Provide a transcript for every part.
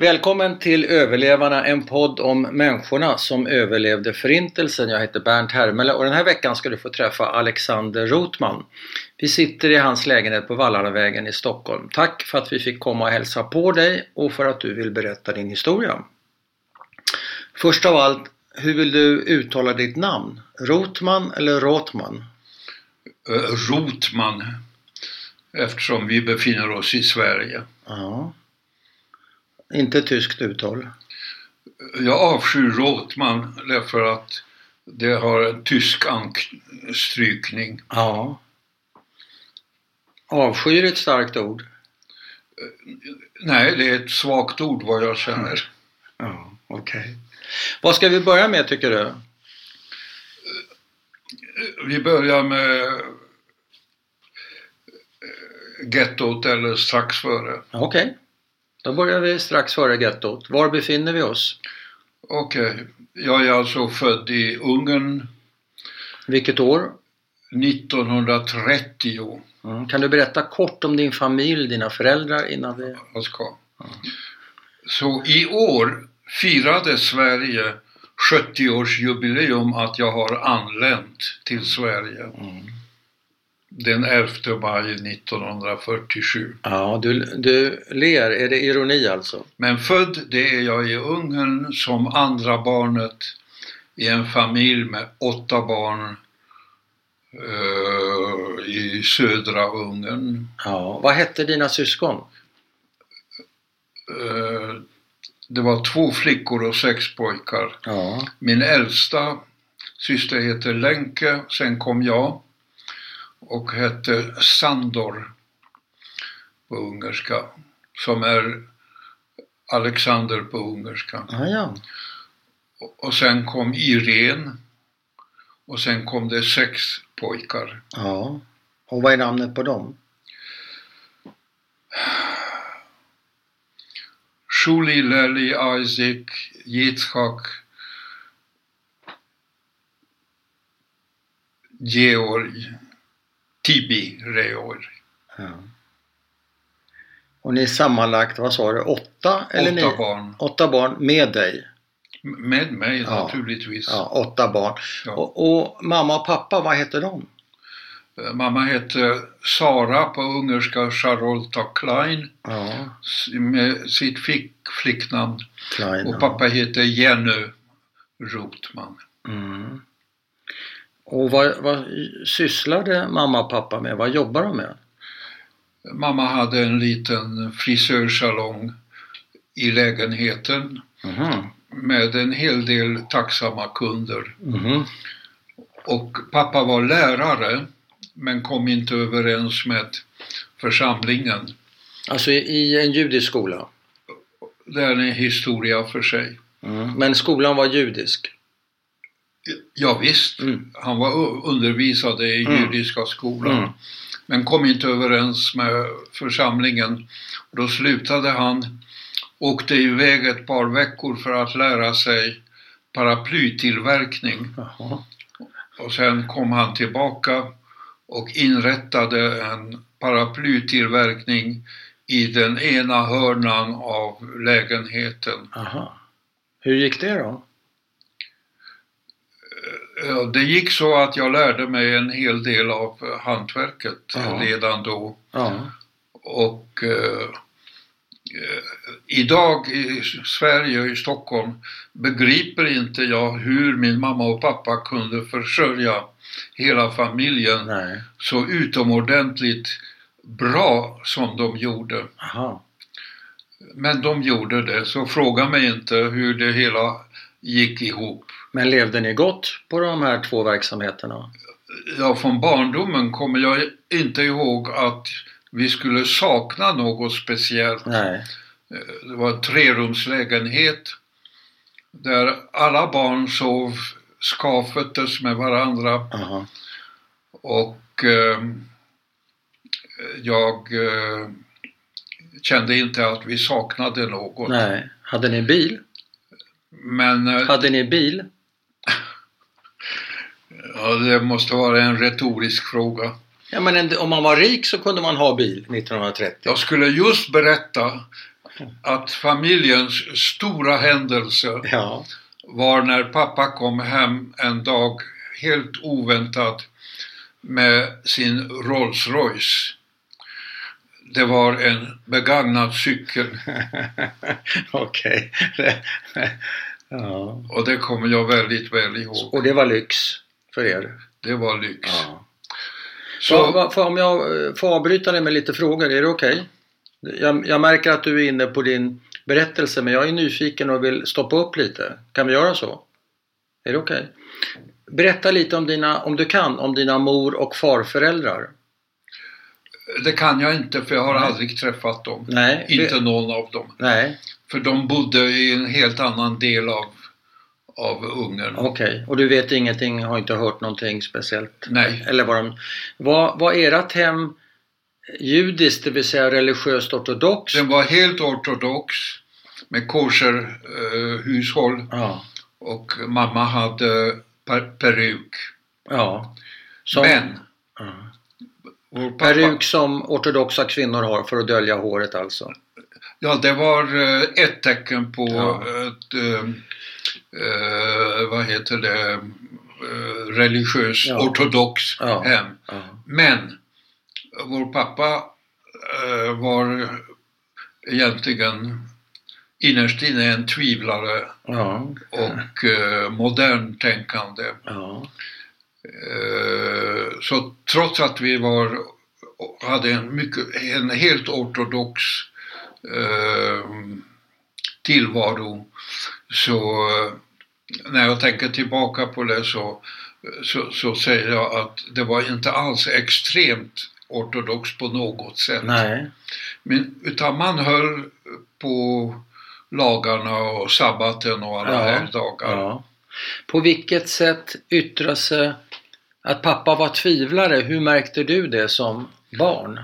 Välkommen till Överlevarna, en podd om människorna som överlevde Förintelsen. Jag heter Bernt Hermele och den här veckan ska du få träffa Alexander Rotman. Vi sitter i hans lägenhet på Vallaravägen i Stockholm. Tack för att vi fick komma och hälsa på dig och för att du vill berätta din historia. Först av allt, hur vill du uttala ditt namn? Rotman eller Rotman? Eh, Rotman, eftersom vi befinner oss i Sverige. Ja. Inte tyskt uttal. Jag avskyr Rotman därför att det har en tysk anstrykning. Ja. Avskyr ett starkt ord. Nej, det är ett svagt ord vad jag känner. Ja, okej. Vad ska vi börja med tycker du? Vi börjar med eh, gettot eller strax före. Okej. Då börjar vi strax före gettot. Var befinner vi oss? Okej, jag är alltså född i Ungern Vilket år? 1930. Mm. Kan du berätta kort om din familj, dina föräldrar innan vi... Jag ska. Så i år firade Sverige 70-årsjubileum att jag har anlänt till Sverige. Mm. Den 11 maj 1947. Ja, du, du ler. Är det ironi alltså? Men född det är jag i Ungern som andra barnet i en familj med åtta barn eh, i södra Ungern. Ja. Vad hette dina syskon? Eh, det var två flickor och sex pojkar. Ja. Min äldsta syster heter Lenke, sen kom jag och hette Sandor på ungerska, som är Alexander på ungerska. Ja, ja. Och sen kom Irene och sen kom det sex pojkar. ja. Och vad är namnet på dem? Shuli, Lely, Isaac, Yitzhak, Georg, Tibi, Reor. Ja. Och ni är sammanlagt, vad sa du, åtta? Eller Åtta ni? barn. Åtta barn med dig? Med mig Ja. naturligtvis. Ja, åtta barn. Ja. Och, och mamma och pappa, vad heter de? Eh, Mamma hette Sara på ungerska Charolta Klein Ja, med sitt fick, flicknamn. Klein. Och pappa heter Jenny Rotman. Mm. Och vad, vad sysslade mamma och pappa med? Vad jobbar de med? Mamma hade en liten frisörsalong i lägenheten Mhm. med en hel del tacksamma kunder. Mhm. Och pappa var lärare men kom inte överens med församlingen. Alltså i, i en judisk skola? Det är en historia för sig. Mm. Men skolan var judisk? Ja, visst, Mm. han var u- undervisade i Mm. judiska skolan. Mm. Men kom inte överens med församlingen. Då slutade han, åkte iväg ett par veckor för att lära sig paraplytillverkning. Jaha. Och sen kom han tillbaka och inrättade en paraplytillverkning i den ena hörnan av lägenheten. Aha. Hur gick det då? Ja, Det gick så att jag lärde mig en hel del av hantverket Ja. redan då. Ja. Och eh, eh, idag i Sverige, i Stockholm, begriper inte jag hur min mamma och pappa kunde försörja hela familjen Nej. så utomordentligt bra som de gjorde. Aha. Men de gjorde det, så fråga mig inte hur det hela gick ihop. Men levde ni gott på de här två verksamheterna? Ja, från barndomen kommer jag inte ihåg att vi skulle sakna något speciellt. Nej. Det var en trerumslägenhet där alla barn sov skavföttes med varandra Aha. och eh, jag eh, kände inte att vi saknade något. Nej. Hade ni bil? Men eh, Hade ni bil? Ja, det måste vara en retorisk fråga. Ja, men en, om man var rik så kunde man ha bil 1930. Jag skulle just berätta att familjens stora händelse Ja. var när pappa kom hem en dag helt oväntat med sin Rolls Royce. Det var en begagnad cykel Okej. ja. och det kommer jag väldigt väl ihåg. Och det var lyx för er? Det var lyx. Ja. Så, Så, va- för om jag eh, får avbryta dig med lite frågor, är det okej? Jag, jag märker att du är inne på din berättelse men jag är nyfiken och vill stoppa upp lite. Kan vi göra så? Är det okej? Berätta lite om dina, om du kan, om dina mor och farföräldrar. det kan jag inte för jag har Nej. aldrig träffat dem. Nej, Inte det, någon av dem. nej, För de bodde i en helt annan del av, av Ungern. okej. Och du vet ingenting, har inte hört någonting speciellt? Nej. Eller vad de... Var, var ert hem judiskt, det vill säga religiöst ortodox? Den var helt ortodox med kosher eh, hushåll Ja, och mamma hade per peruk. ja. Som, Men Ja. pappa, Peruk som ortodoxa kvinnor har för att dölja håret alltså? ja det var eh, ett tecken på Ja. ett, eh, eh, vad heter det, eh, religiös Ja. ortodox Ja. hem. Ja. Men vår pappa eh, var egentligen innerst inne en tvivlare och eh, modern tänkande. Eh, så trots att vi var, hade en, mycket, en helt ortodox eh, tillvaro så när jag tänker tillbaka på det så, så, så säger jag att det var inte alls extremt ortodox på något sätt. Nej. Men, utan man höll på lagarna och sabbaten och alla Ja. helgdagar. Ja. På vilket sätt yttrar sig att pappa var tvivlare? Hur märkte du det som barn?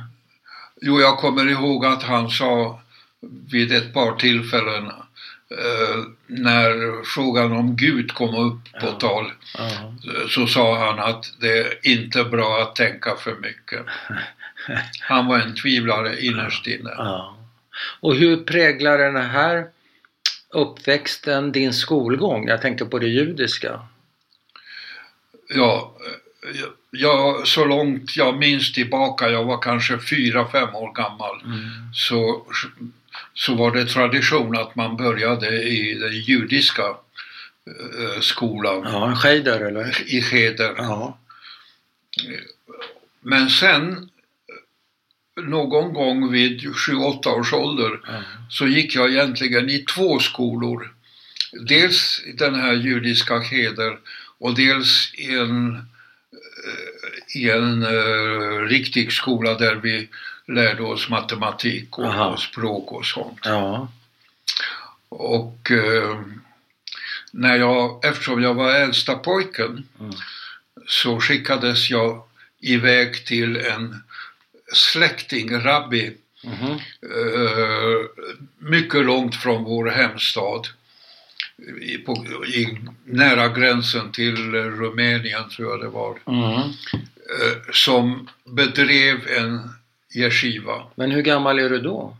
Jo, jag kommer ihåg att han sa vid ett par tillfällen eh, när frågan om Gud kom upp på Ja. tal Ja. så sa han att det är inte bra att tänka för mycket. Han var en tvivlare innerst inne. Ja. Och hur präglar den här uppväxten din skolgång? Jag tänker på det judiska. Ja, jag, så långt jag minns tillbaka, jag var kanske fyra, fem år gammal, Mm. så, så var det tradition att man började i den judiska eh, skolan Ja, skejder eller? i Cheder. Ja. Men sen någon gång vid 7-8 års ålder Ja. så gick jag egentligen i två skolor. Dels i den här judiska Cheder och dels i en, i en eh, riktig skola där vi lärde oss matematik och, Aha. språk och sånt. ja. Och eh, när jag, eftersom jag var äldsta pojken Mm. så skickades jag iväg till en släkting, rabbi, Mhm. eh, mycket långt från vår hemstad. I, på, i, nära gränsen till Rumänien tror jag det var. Mm. Eh, som bedrev en yeshiva. Men hur gammal är du då?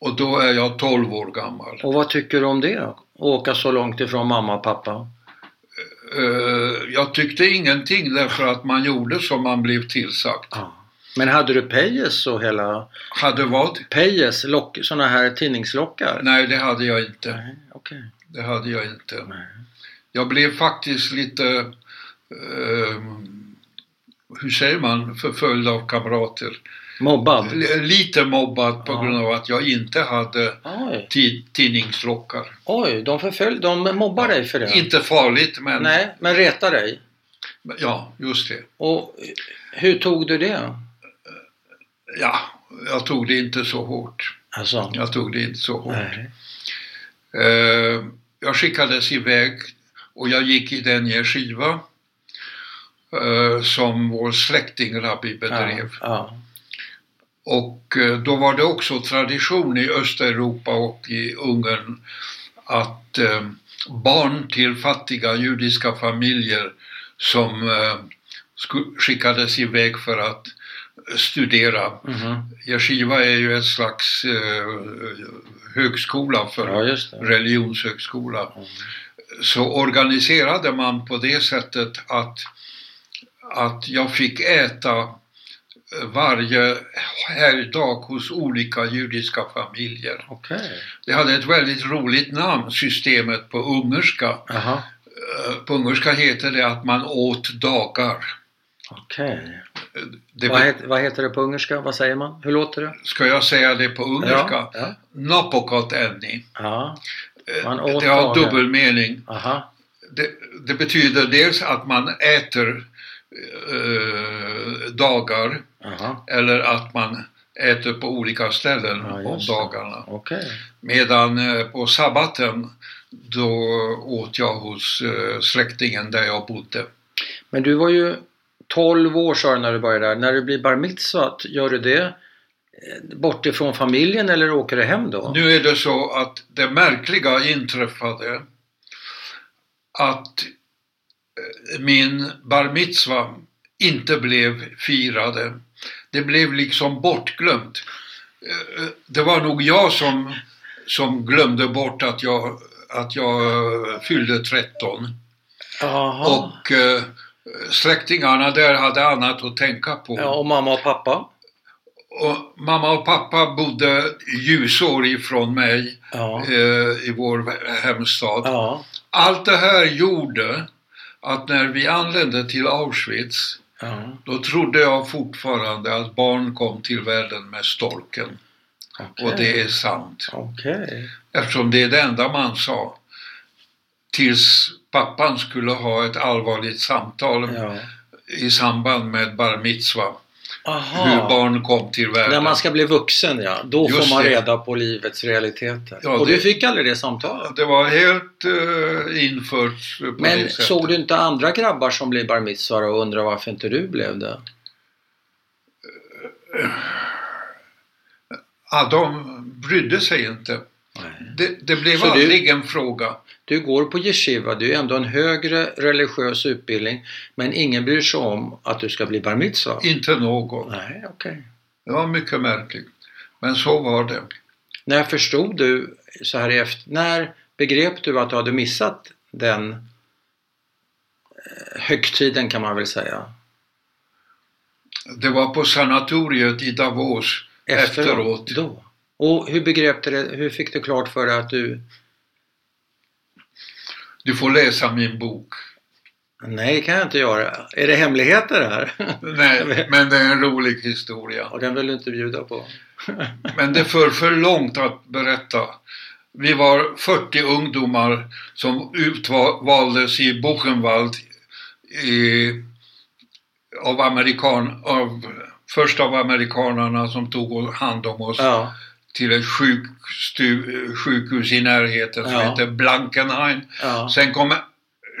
Och då är jag 12 år gammal. Och vad tycker du om det? Att åka så långt ifrån mamma och pappa? Eh, jag tyckte ingenting därför att man gjorde som man blev tillsagt. Ja. Men hade du pejes och hela... Hade vad? Pejes, lock, såna här tidningslockar? Nej, det hade jag inte. Nej, okej. Det hade jag inte. Nej. Jag blev faktiskt lite, eh, hur säger man, förföljd av kamrater. Mobbad? Lite mobbad på Ja. grund av att jag inte hade Oj, ti- tidningslockar. oj, de förfölj, de mobbar dig för det? Inte farligt, men Nej, men retar dig? ja, just det. Och hur tog du det? Ja, jag tog det inte så hårt. Alltså, Jag tog det inte så hårt. Eh, jag skickades iväg och jag gick i den yeshiva eh, som vår släkting rabbi bedrev. Ja, Och eh, då var det också tradition i Östeuropa och i Ungern att eh, barn till fattiga judiska familjer som eh, skickades iväg för att studera. Mhm. Yeshiva är ju ett slags högskola för Ja, religionshögskola. Mm. Så organiserade man på det sättet att, att jag fick äta varje helgdag hos olika judiska familjer. Okej. Det hade ett väldigt roligt namn, systemet på ungerska. Jaha. Eh, På ungerska heter det att man åt dagar. Okej. Det, Vad, het, vad heter det på ungerska? Vad säger man? Hur låter det? ska jag säga det på ungerska? Ja. Ja. Napokot enni. ja. Eh, Man åt Det har dagar. dubbel mening. Aha. Det, det betyder dels att man äter eh, dagar Aha. eller att man äter på olika ställen Ja, om dagarna. Okej. Medan eh, på sabbaten då åt jag hos eh, släktingen där jag bodde. Men du var ju 12 år sa du när du började där. När du blir bar mitzvah, gör du det eh, bort ifrån familjen eller åker du hem då? Nu är det så att det märkliga inträffade att min bar mitzvah inte blev firade. Det blev liksom bortglömt. Eh, Det var nog jag som, som glömde bort att jag, att jag eh, fyllde 13. Jaha. Och eh, släktingarna där hade annat att tänka på. Ja, och mamma och pappa? Och mamma och pappa bodde ljusår ifrån mig Ja. eh, i vår hemstad. Ja. Allt det här gjorde att när vi anlände till Auschwitz ja. då trodde jag fortfarande att barn kom till världen med storken. Okej. Och det är sant. Okej. Eftersom det är det enda man sa. Tills pappan skulle ha ett allvarligt samtal Ja. i samband med bar mitzvah. Aha. Hur barn kom till världen. När man ska bli vuxen ja, då Just får man det. reda på livets realiteter. Ja, och du det- fick aldrig det samtalet? Det var helt uh, infört på Men det såg du inte andra grabbar som blev bar mitzvah och undrade varför inte du blev det? Ja, de brydde sig inte. Nej. Det, det blev Så du- aldrig en fråga. Du går på yeshiva, det är ändå en högre religiös utbildning men ingen bryr sig om att du ska bli bar mitzvah? Inte någon. Nej, okej. Det var mycket märkligt. Men så var det. När förstod du så här efter, när begrep du att du hade missat den eh, högtiden kan man väl säga? Det var på sanatoriet i Davos efteråt. Då. Och hur begrep du det, hur fick du klart för dig att du Du får läsa min bok. Nej, det kan jag inte göra. Är det hemligheter här? Nej, men det är en rolig historia. Och den vill du inte bjuda på. Men det för för långt att berätta. Vi var 40 ungdomar som utvaldes i Buchenwald i, av amerikan, av, först av amerikanerna som tog hand om oss Ja, till ett sjukstu, sjukhus i närheten som Ja. heter Blankenheim. ja, Sen kom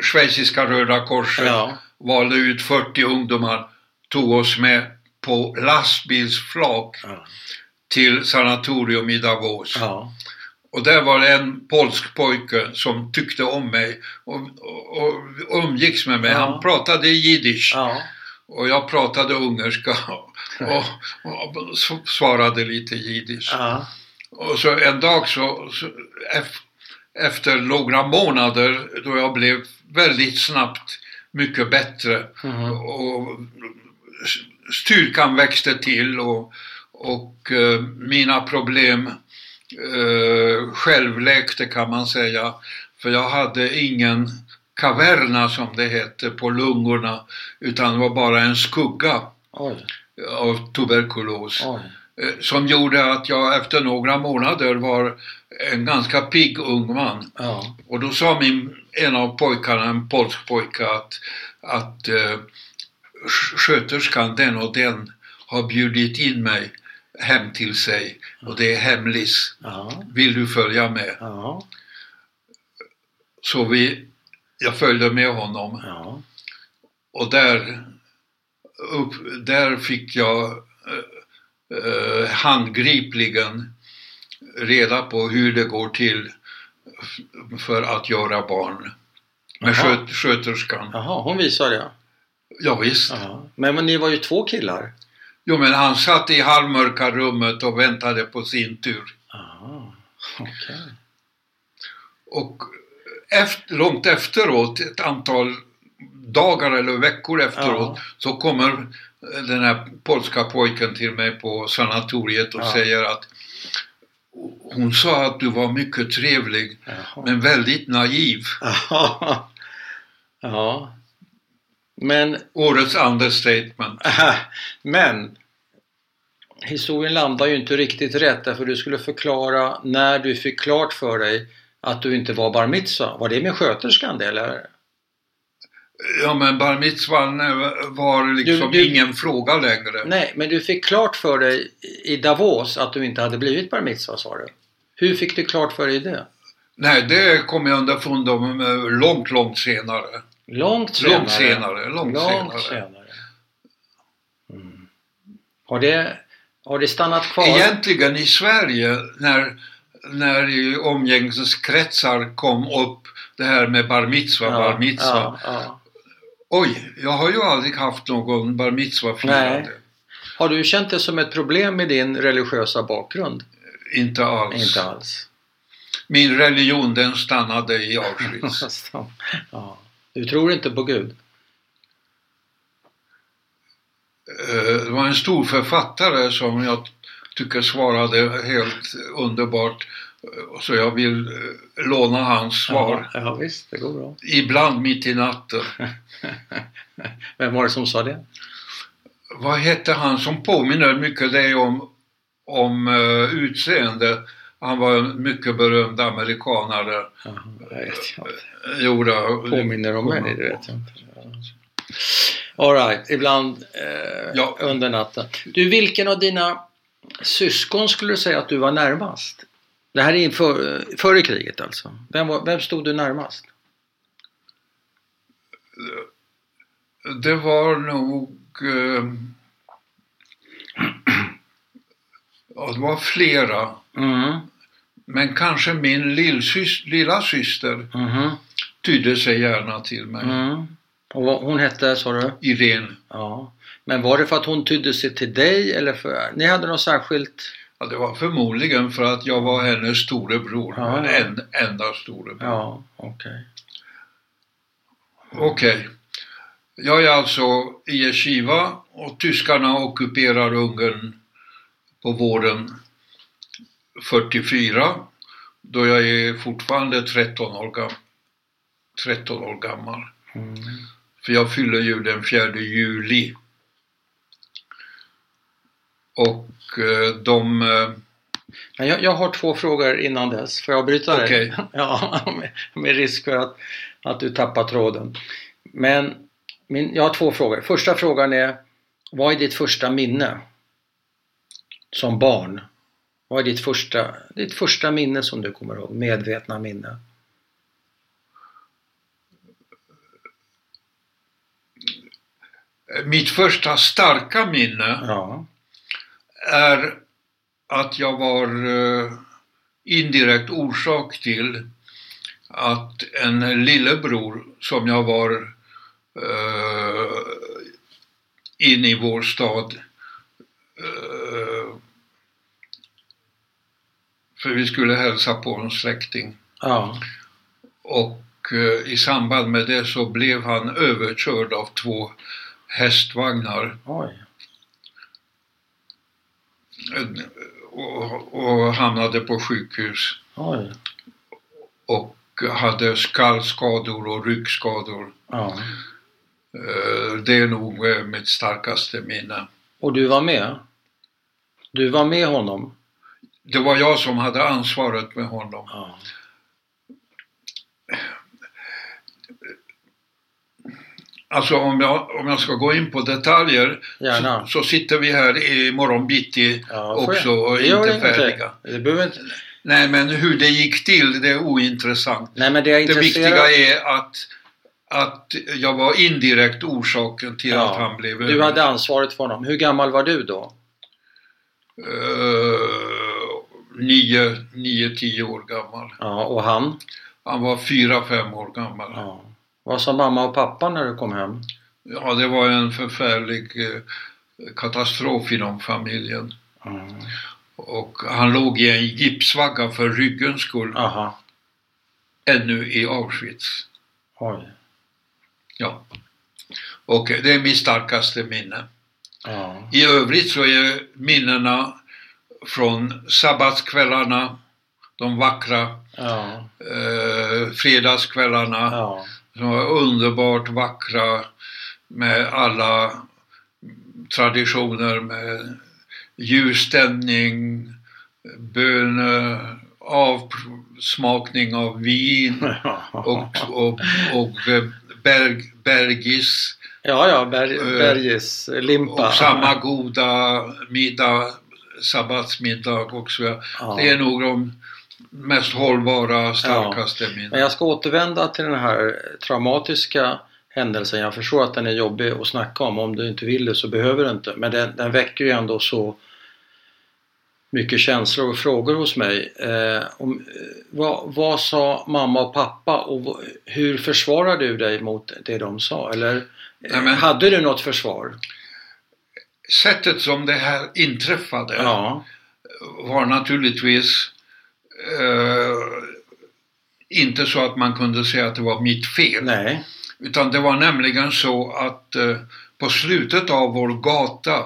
schweiziska Röda Korset, ja, valde ut 40 ungdomar, tog oss med på lastbilsflak ja, till sanatorium i Davos. ja. Och där var det en polsk pojke som tyckte om mig och, och, och umgicks med mig. Han pratade jiddisch och jag pratade ungerska och, och, svarade lite jiddisch. ja. Och så en dag så, så ef- efter några månader då jag blev väldigt snabbt mycket bättre Mhm. och styrkan växte till och, och eh, mina problem eh, självläkte kan man säga. För jag hade ingen kaverna som det hette på lungorna utan det var bara en skugga Oj, av tuberkulos oj. eh, som gjorde att jag efter några månader var en ganska pigg ung man. Ja, Och då sa min, en av pojkarna, en polsk pojke, att, att eh, sk- sköterskan den och den har bjudit in mig hem till sig och det är hemlis. ja, Vill du följa med? ja, Så vi, jag följde med honom och där, upp, där fick jag eh, eh, handgripligen reda på hur det går till för att göra barn. Med Jaha. sköt, sköterskan. Jaha, hon visade det? Ja, visst. Men, men ni var ju två killar. Jo, men han satt i halvmörka rummet och väntade på sin tur. Aha, okej. Och efter, långt efteråt, ett antal dagar eller veckor efteråt, Ja. så kommer den här polska pojken till mig på sanatoriet och Ja. säger att hon sa att du var mycket trevlig, Jaha. men väldigt naiv. Jaha. Ja. Men, Årets understatement. men historien landar ju inte riktigt rätt därför du skulle förklara när du fick klart för dig att du inte var bar mitzva. Var det med sköterskan det eller? Ja, men bar mitzvan var liksom Du- du- ingen fråga längre. Nej, men du fick klart för dig i Davos att du inte hade blivit bar mitzva sa du. Hur fick du klart för dig det? Nej, det kom jag underfund om eh, långt, långt senare. Långt senare? Långt senare, långt, Långt senare. senare. Mm. Har, det, har det stannat kvar? Egentligen i Sverige när, när omgängeskretsar kom upp det här med bar mitzva, bar mitzva. Ja, ja. Oj, jag har ju aldrig haft någon bar mitzva-firande. Nej. Har du känt det som ett problem med din religiösa bakgrund? Inte alls. Inte alls. Min religion den stannade i Auschwitz. ja. Du tror inte på Gud? Eh, det var en stor författare som jag tycker svarade helt underbart. Eh, Så jag vill eh, låna hans svar. Ja, ja visst, det går bra. Ibland mitt i natten. Vem var det som sa det? Vad hette han som påminner mycket dig om, om uh, utseende? Han var en mycket berömd amerikanare. Jag vet inte. Jo, då, Påminner om mig, det vet jag inte. Alright, ibland eh, Ja. under natten. Du, vilken av dina syskon skulle du säga att du var närmast? Det här är inför, före kriget alltså. Vem, var, vem stod du närmast? Det var nog... eh, ja, det var flera. Mm. Men kanske min lillsys, lilla syster Mhm. tydde sig gärna till mig. Mm. Och vad, hon hette, sa du? Irene. Ja. Men var det för att hon tydde sig till dig eller för... Ni hade något särskilt... Ja, det var förmodligen för att jag var hennes storebror. Ja. En enda storebror. Ja, okej. Okej. Jag är alltså i Yeshiva och tyskarna ockuperar Ungern på våren 44 då jag är fortfarande 13 år, gam 13 år gammal. Mm. För jag fyller ju den 4 juli. Och de... eh, Men jag, jag har två frågor innan dess. Får jag bryta dig? Okej. Ja, med, med risk för att, att du tappar tråden. Men min, jag har två frågor. Första frågan är Vad är ditt första minne? Som barn? Vad är ditt första, ditt första minne som du kommer ihåg? Medvetna minne? Mitt första starka minne Ja. Är att jag var eh, indirekt orsak till att en lillebror som jag var eh, inne i vår stad eh, för vi skulle hälsa på en släkting Ja. och eh, i samband med det så blev han överkörd av två hästvagnar Oj. Och, och hamnade på sjukhus Oj. och hade skallskador och ryggskador. Ja. Eh, Det är nog eh, mitt starkaste minne. Och du var med? Du var med honom? Det var jag som hade ansvaret med honom. Ja. Alltså om jag, om jag ska gå in på detaljer så, så sitter vi här i morgon bitti Ja, också och Det gör inte färdiga. Det behöver inte... Nej men hur det gick till det är ointressant. Nej men det är Det intresserad viktiga är att, att jag var indirekt orsaken till Ja, att han blev Du hade ansvaret för honom. Hur gammal var du då? eh, nio, nio, tio år gammal. Ja, och han? Han var fyra, fem år gammal. Ja. Vad sa mamma och pappa när du kom hem? det var en förfärlig eh, katastrof inom familjen. Mm. Och han låg i en gipsvagga för ryggens skull, Aha. ännu i Auschwitz. Oj. Ja. Och det är mitt starkaste minne. Ja. I övrigt så är minnena från sabbatskvällarna, de vackra Ja. eh, fredagskvällarna, Ja. Som var underbart vackra med alla traditioner med ljusstämning, böner, avsmakning av vin och, och, och eh, berg, bergis Ja, ja, Ber Eh, Bergis limpa. och samma goda middag, sabbatsmiddag också. Ja. Det är nog de mest hållbara, starkaste Men minnen. jag ska återvända till den här traumatiska händelsen. Jag förstår att den är jobbig att snacka om. Om du inte vill det så behöver du inte. Men den, den väcker ju ändå så mycket känslor och frågor hos mig. Eh, om, eh, vad, vad sa mamma och pappa och hur försvarar du dig mot det de sa? Eller eh, Nej, men- hade du något försvar? Sättet som det här inträffade Ja, var naturligtvis eh, inte så att man kunde säga att det var mitt fel. nej, Utan det var nämligen så att eh, på slutet av vår gata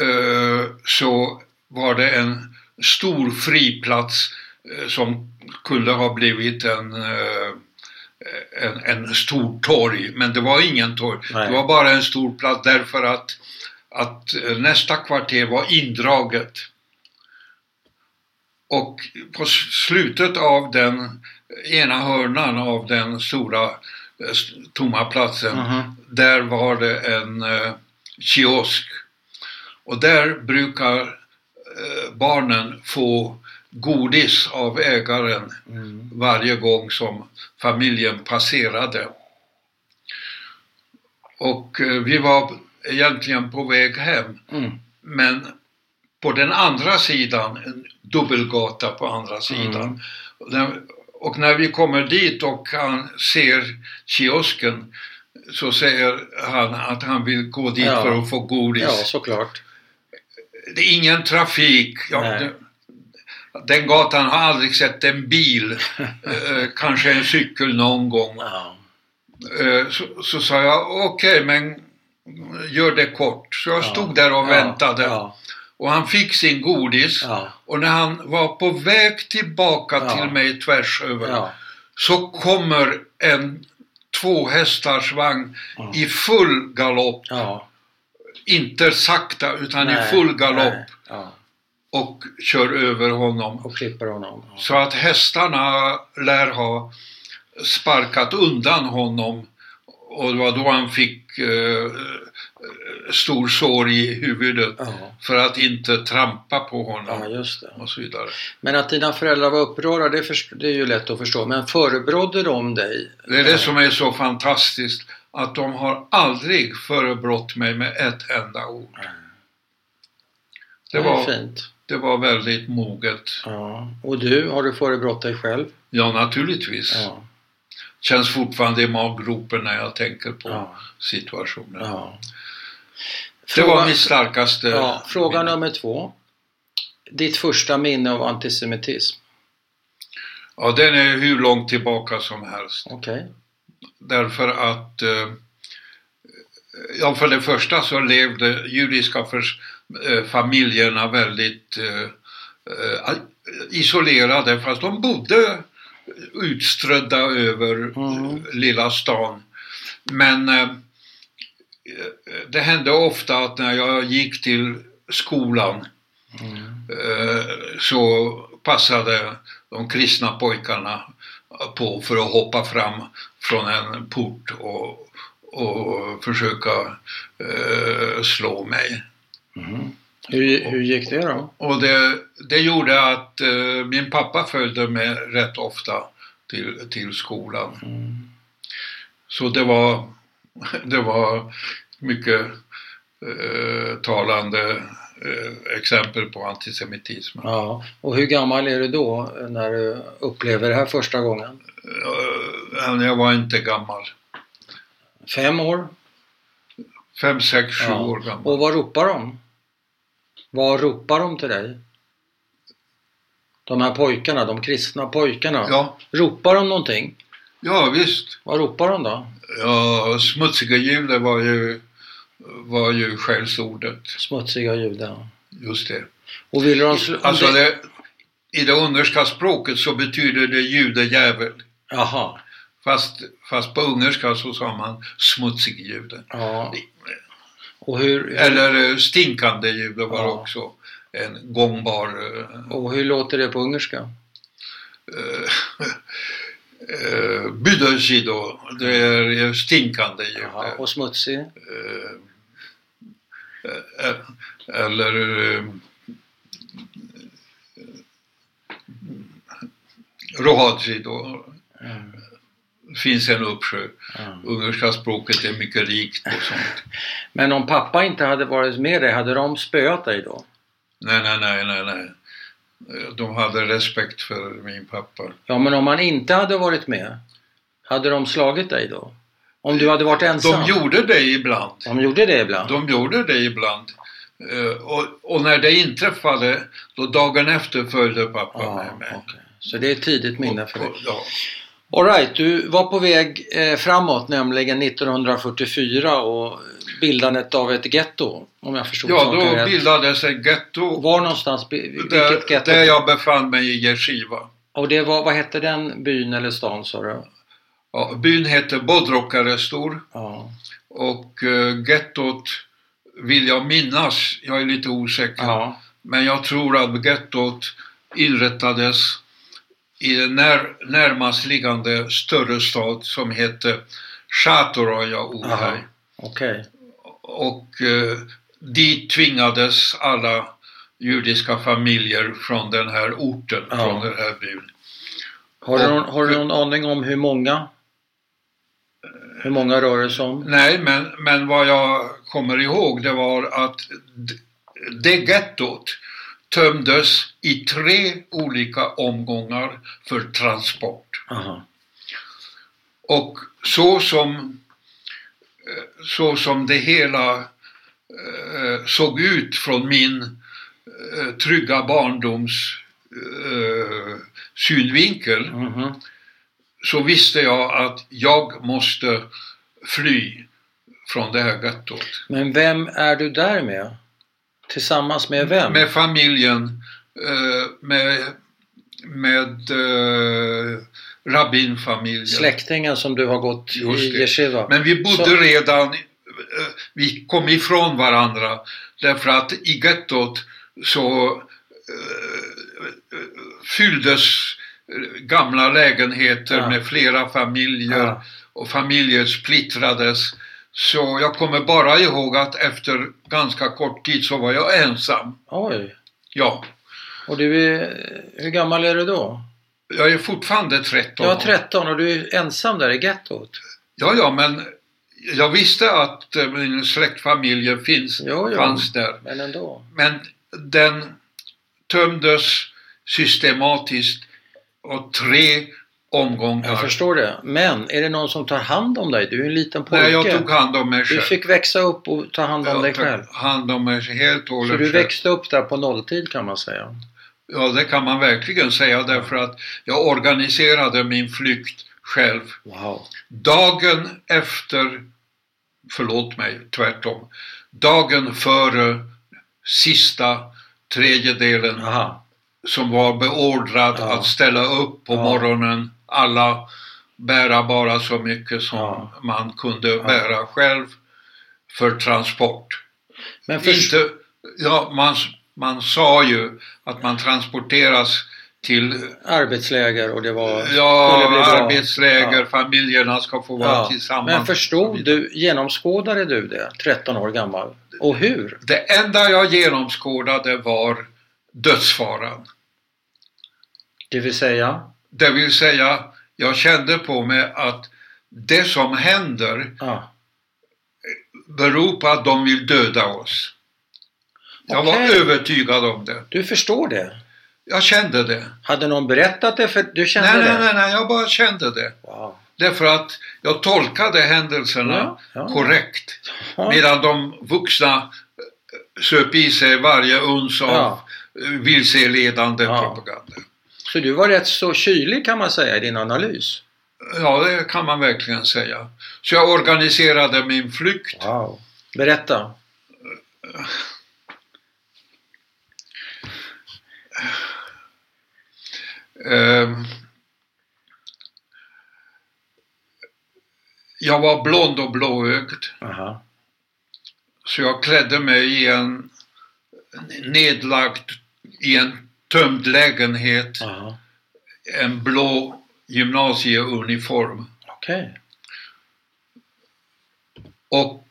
eh, så var det en stor friplats eh, som kunde ha blivit en, eh, en, en stor torg. Men det var ingen torg. Nej. Det var bara en stor plats därför att, att nästa kvarter var indraget. Och på slutet av den ena hörnan av den stora eh, tomma platsen aha, där var det en eh, kiosk. Och där brukar eh, barnen få godis av ägaren mm, varje gång som familjen passerade. Och eh, vi var egentligen på väg hem, mm, men på den andra sidan, dubbelgata på andra sidan. Mm. Och när- vi kommer dit och han ser kiosken så säger han att han vill gå dit Ja. för att få godis. ja såklart. Det är ingen trafik. Ja, den gatan har aldrig sett en bil, eh, kanske en cykel någon gång. Ja, Eh, så, så sa jag okej men gör det kort. Så jag Ja. stod där och väntade Ja, och han fick sin godis ja, och när han var på väg tillbaka Ja. till mig tvärs över ja, så kommer en tvåhästarsvagn Ja. i full galopp. Inte sakta utan i Nej, full galopp och kör över honom. och klipper honom. Så att hästarna lär ha sparkat undan honom och det var då han fick eh, stor sår i huvudet Ja, för att inte trampa på ja, honom det. och så vidare. Men att dina föräldrar var upprörda, det, det är ju lätt att förstå. Men förebrådde de dig? Det är det som är så fantastiskt att de har aldrig förebrått mig med ett enda ord. Det är var, fint. det var väldigt moget. Ja. Och du, har du förebrott dig själv? Ja, naturligtvis. Ja. Känns fortfarande i maggropen när jag tänker på Ja. situationen. Ja. Det var Fråga- mitt starkaste Ja, fråga minne. nummer två. Ditt första minne av antisemitism? Ja, den är hur långt tillbaka som helst. Okej. Därför att eh, Ja, för det första så levde judiska förs, eh, familjerna väldigt eh, eh, isolerade fast de bodde utströdda över Mm. eh, lilla stan. Men eh, det hände ofta att när jag gick till skolan Mm. så passade de kristna pojkarna på för att hoppa fram från en port och, och försöka eh, slå mig. Mm. Hur, hur gick det då? Och det, det gjorde att eh, min pappa följde med rätt ofta till, till skolan. Mm. Så det var, det var mycket eh, talande eh, exempel på antisemitism. Ja. Och hur gammal är du då när du upplever det här första gången? Eh, jag var inte gammal. Fem år? fem, sex, sju Ja. år gammal. Och vad ropar de? Vad ropar de till dig? De här pojkarna, de kristna pojkarna. Ja, Ropar de någonting? ja visst. Vad ropar de då? Ja, smutsiga judar var ju, var ju skällsordet. Smutsiga judar. Just det. Och vill de... Alltså det- i det ungerska språket så betyder det judejävel. Jaha. Fast, fast på ungerska så sa man smutsig jude. Ja. Och hur, Eller eh, stinkande jude var Ja. också en gångbar eh, och hur låter det på ungerska? eh, Büdösi då, det är stinkande jude. Jaha. Och smutsig? Eh, eh, eller eh, Rohadzi då. Mm. finns en uppsjö. Ja. Ungerska språket är mycket rikt och sånt. Men om pappa inte hade varit med dig, hade de spöat dig då? Nej, nej, nej, nej, nej. De hade respekt för min pappa. Ja, men om han inte hade varit med, hade de slagit dig då? Om du hade varit ensam? De gjorde det ibland. De gjorde det ibland? De gjorde det ibland. Eh, Och, och när det inträffade, då dagen efter följde pappa Ja, med mig. okej. Så det är ett tidigt minne för dig? Ja, All right, du var på väg eh, framåt, nämligen 1944 och bildandet av ett getto, om jag förstod ja då rätt. bildades ett getto Var någonstans, där, getto? där jag befann mig i Jeshiva. Och det var, vad hette den byn eller stan sa du? Ja, byn hette Bodrokarestor Ja. och uh, gettot vill jag minnas, jag är lite osäker, ja. men jag tror att gettot inrättades i en när, närmast liggande större stad som hette Shatoraja Aha. Okej. Och eh, dit tvingades alla judiska familjer från den här orten, Ja. från den här byn. Har, du någon, har du någon aning om hur många? Hur många rör det sig om? Nej, men, men vad jag kommer ihåg det var att det gettot tömdes i tre olika omgångar för transport. Aha. Och så som, så som det hela eh, såg ut från min eh, trygga barndoms eh, synvinkel Mhm. så visste jag att jag måste fly från det här gettot. Men vem är du där med? Tillsammans med vem? Med familjen, med, med rabbinfamiljen. Släktingen som du har gått Just i. Yeshiva? Men vi bodde Så- redan, eh, vi kom ifrån varandra därför att i gettot så eh, fylldes gamla lägenheter Ja. med flera familjer Ja. och familjer splittrades. Så jag kommer bara ihåg att efter ganska kort tid så var jag ensam. Oj. Ja, Och du är... Hur gammal är du då? Jag är fortfarande 13 Jag år. är 13 och du är ensam där i gettot? Ja, ja, men jag visste att eh, min släktfamilj finns, Jo, jo. fanns där. Men ändå. Men den tömdes systematiskt och tre omgångar. Jag förstår det. Men är det någon som tar hand om dig? Du är en liten pojke. Nej, jag tog hand om mig Du själv. fick växa upp och ta hand om jag dig tog själv. hand om mig helt och Så hållet du själv. växte upp där på nolltid kan man säga. Ja, det kan man verkligen säga därför att jag organiserade min flykt själv. Wow. Dagen efter, förlåt mig, tvärtom. Dagen före sista tredjedelen Aha. som var beordrad Ja. att ställa upp på Ja. morgonen. Alla bära bara så mycket som Ja. man kunde bära själv för transport. Men för... Inte, ja, man, man sa ju att man transporteras till arbetsläger och det var... ja, arbetsläger, Ja. familjerna ska få vara Ja. tillsammans. Men förstod du, genomskådade du det 13 år gammal? Och hur? Det enda jag genomskådade var dödsfaran. Det vill säga? Det vill säga, jag kände på mig att det som händer Ja. beror på att de vill döda oss. Jag var övertygad om det. Du förstår det? Jag kände det. Hade någon berättat det? För du kände Nej, det? nej, nej, nej, jag bara kände det. Wow. Därför att jag tolkade händelserna Ja, ja. korrekt. Ja. Medan de vuxna eh, söp i sig varje uns av eh, vilseledande propaganda. Så du var rätt så kylig kan man säga i din analys. Ja, det kan man verkligen säga. Så jag organiserade min flykt. Wow. Berätta. Jag var blond och blåögd. Aha. Så jag klädde mig i en nedlagd, i en tömd lägenhet, Aha. en blå gymnasieuniform. Okej. Och,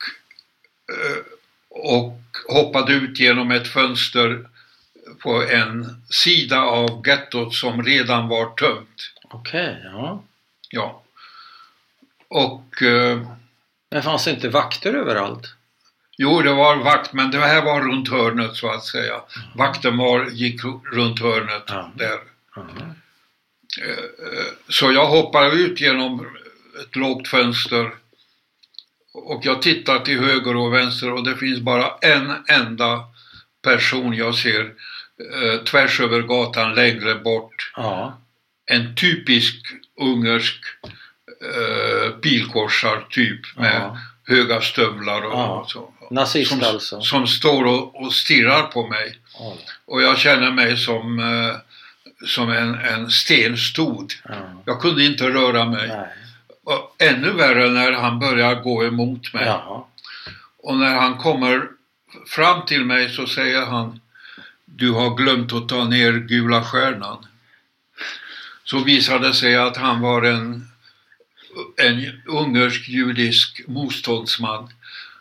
eh, och hoppade ut genom ett fönster på en sida av gettot som redan var tömt. Okej, ja. Ja. Och eh, Men fanns det inte vakter överallt? jo, det var vakt, men det här var runt hörnet så att säga. Vakten var, gick runt hörnet Ja. där. Eh, Så jag hoppar ut genom ett lågt fönster och jag tittar till höger och vänster och det finns bara en enda person jag ser eh, tvärs över gatan längre bort. Ja. En typisk ungersk eh, pilkorsartyp med Ja. höga stövlar och, Ja. och så. Nazist Som, alltså? som står och, och stirrar på mig. Oj. Och jag känner mig som, eh, som en, en stenstod. Ja. Jag kunde inte röra mig. Nej. Och ännu värre när han börjar gå emot mig. Jaha. Och när han kommer fram till mig så säger han Du har glömt att ta ner gula stjärnan. Så visade det sig att han var en, en ungersk judisk motståndsman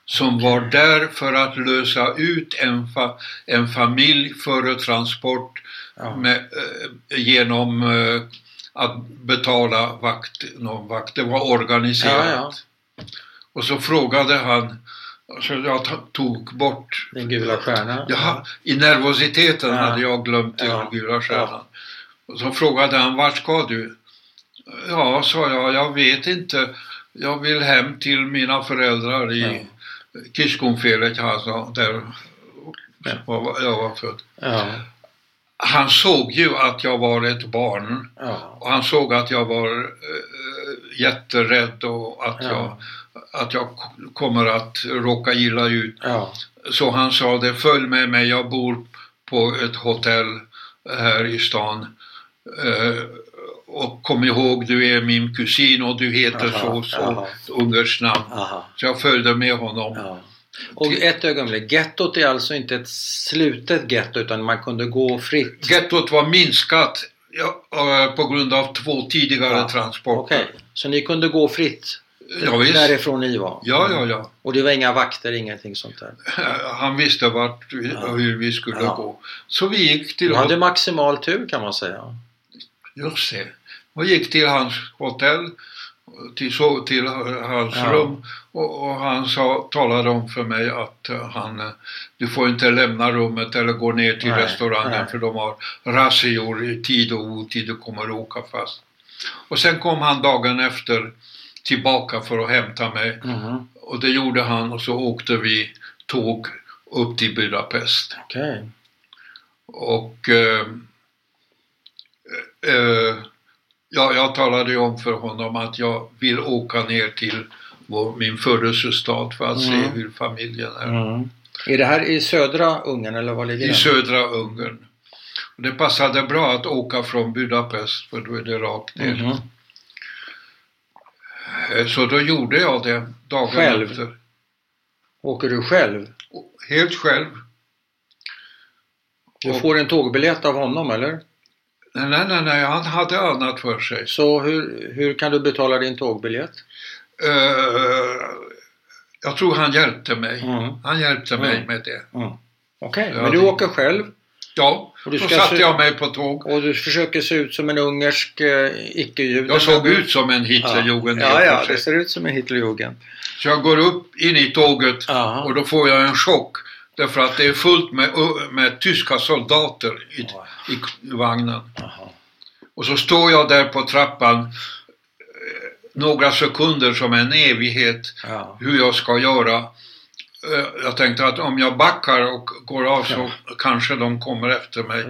som var där för att lösa ut en, fa, en familj före transport Ja. med, eh, genom eh, att betala vakt, någon vakt. Det var organiserat. Ja, Och så frågade han, så jag ta- tog bort, Den gula stjärnan? Jaha, i nervositeten Ja. hade jag glömt den Ja. gula stjärnan. Och så frågade han, vart ska du? Ja, sa jag, jag vet inte. Jag vill hem till mina föräldrar i Ja. Kiskunfelet, alltså, där var- jag var född. Ja. Han såg ju att jag var ett barn Ja. och han såg att jag var eh, jätterädd och att, Ja. jag, att jag kommer att råka illa ut. Ja. Så han sa det, följ med mig, jag bor på ett hotell här i stan. Eh, och kom ihåg, du är min kusin och du heter Aha, så och så, jaha. ett ungerskt namn. Aha. Så jag följde med honom. Ja. Och ett ögonblick, gettot är alltså inte ett slutet getto utan man kunde gå fritt? Gettot var minskat ja, eh, på grund av två tidigare Ja, transporter. Okej, så ni kunde gå fritt Ja, visst. därifrån ni var? Ja, ja, ja. Och det var inga vakter, ingenting sånt där? Han visste vart vi, Ja. hur vi skulle Ja. gå. Så vi gick till, Du hade maximal tur kan man säga. just det. Och gick till hans hotell, till, så, till hans Ja. rum och, och han sa, talade om för mig att eh, han, eh, du får inte lämna rummet eller gå ner till Nej, restaurangen nej. för de har razzior i tid och otid, du kommer att åka fast. Och sen kom han dagen efter tillbaka för att hämta mig Mhm. och det gjorde han och så åkte vi tåg upp till Budapest. Okej. Och eh, eh, ja, jag talade ju om för honom att jag vill åka ner till vår, min födelsestad för att se Mm. hur familjen är. Mm. Är det här i södra Ungern eller var ligger I det? södra Ungern. Och det passade bra att åka från Budapest för då är det rakt ner. Eh, Så då gjorde jag det dagen Själv? efter. Åker du själv? Helt själv. Du Och- får en tågbiljett av honom eller? Nej, nej, nej, han hade annat för sig. Så hur, hur kan du betala din tågbiljett? Eh, jag tror han hjälpte mig. Mm. Han hjälpte mig Mm. med det. Mm. Okej, Ja, men du åker själv Ja, Och du då satte se- jag mig på tåg. och du försöker se ut som en ungersk eh, icke-jude. Jag såg ut som en Hitlerjugend Ja, ja, sig. det ser ut som en Hitlerjugend. Så jag går upp in i tåget Ja. och då får jag en chock. Därför att det är fullt med, med tyska soldater i, Ja. i, vagnen. Jaha. Och så står jag där på trappan några sekunder som en evighet Ja. hur jag ska göra. Eh, Jag tänkte att om jag backar och går av så kanske de kommer efter mig.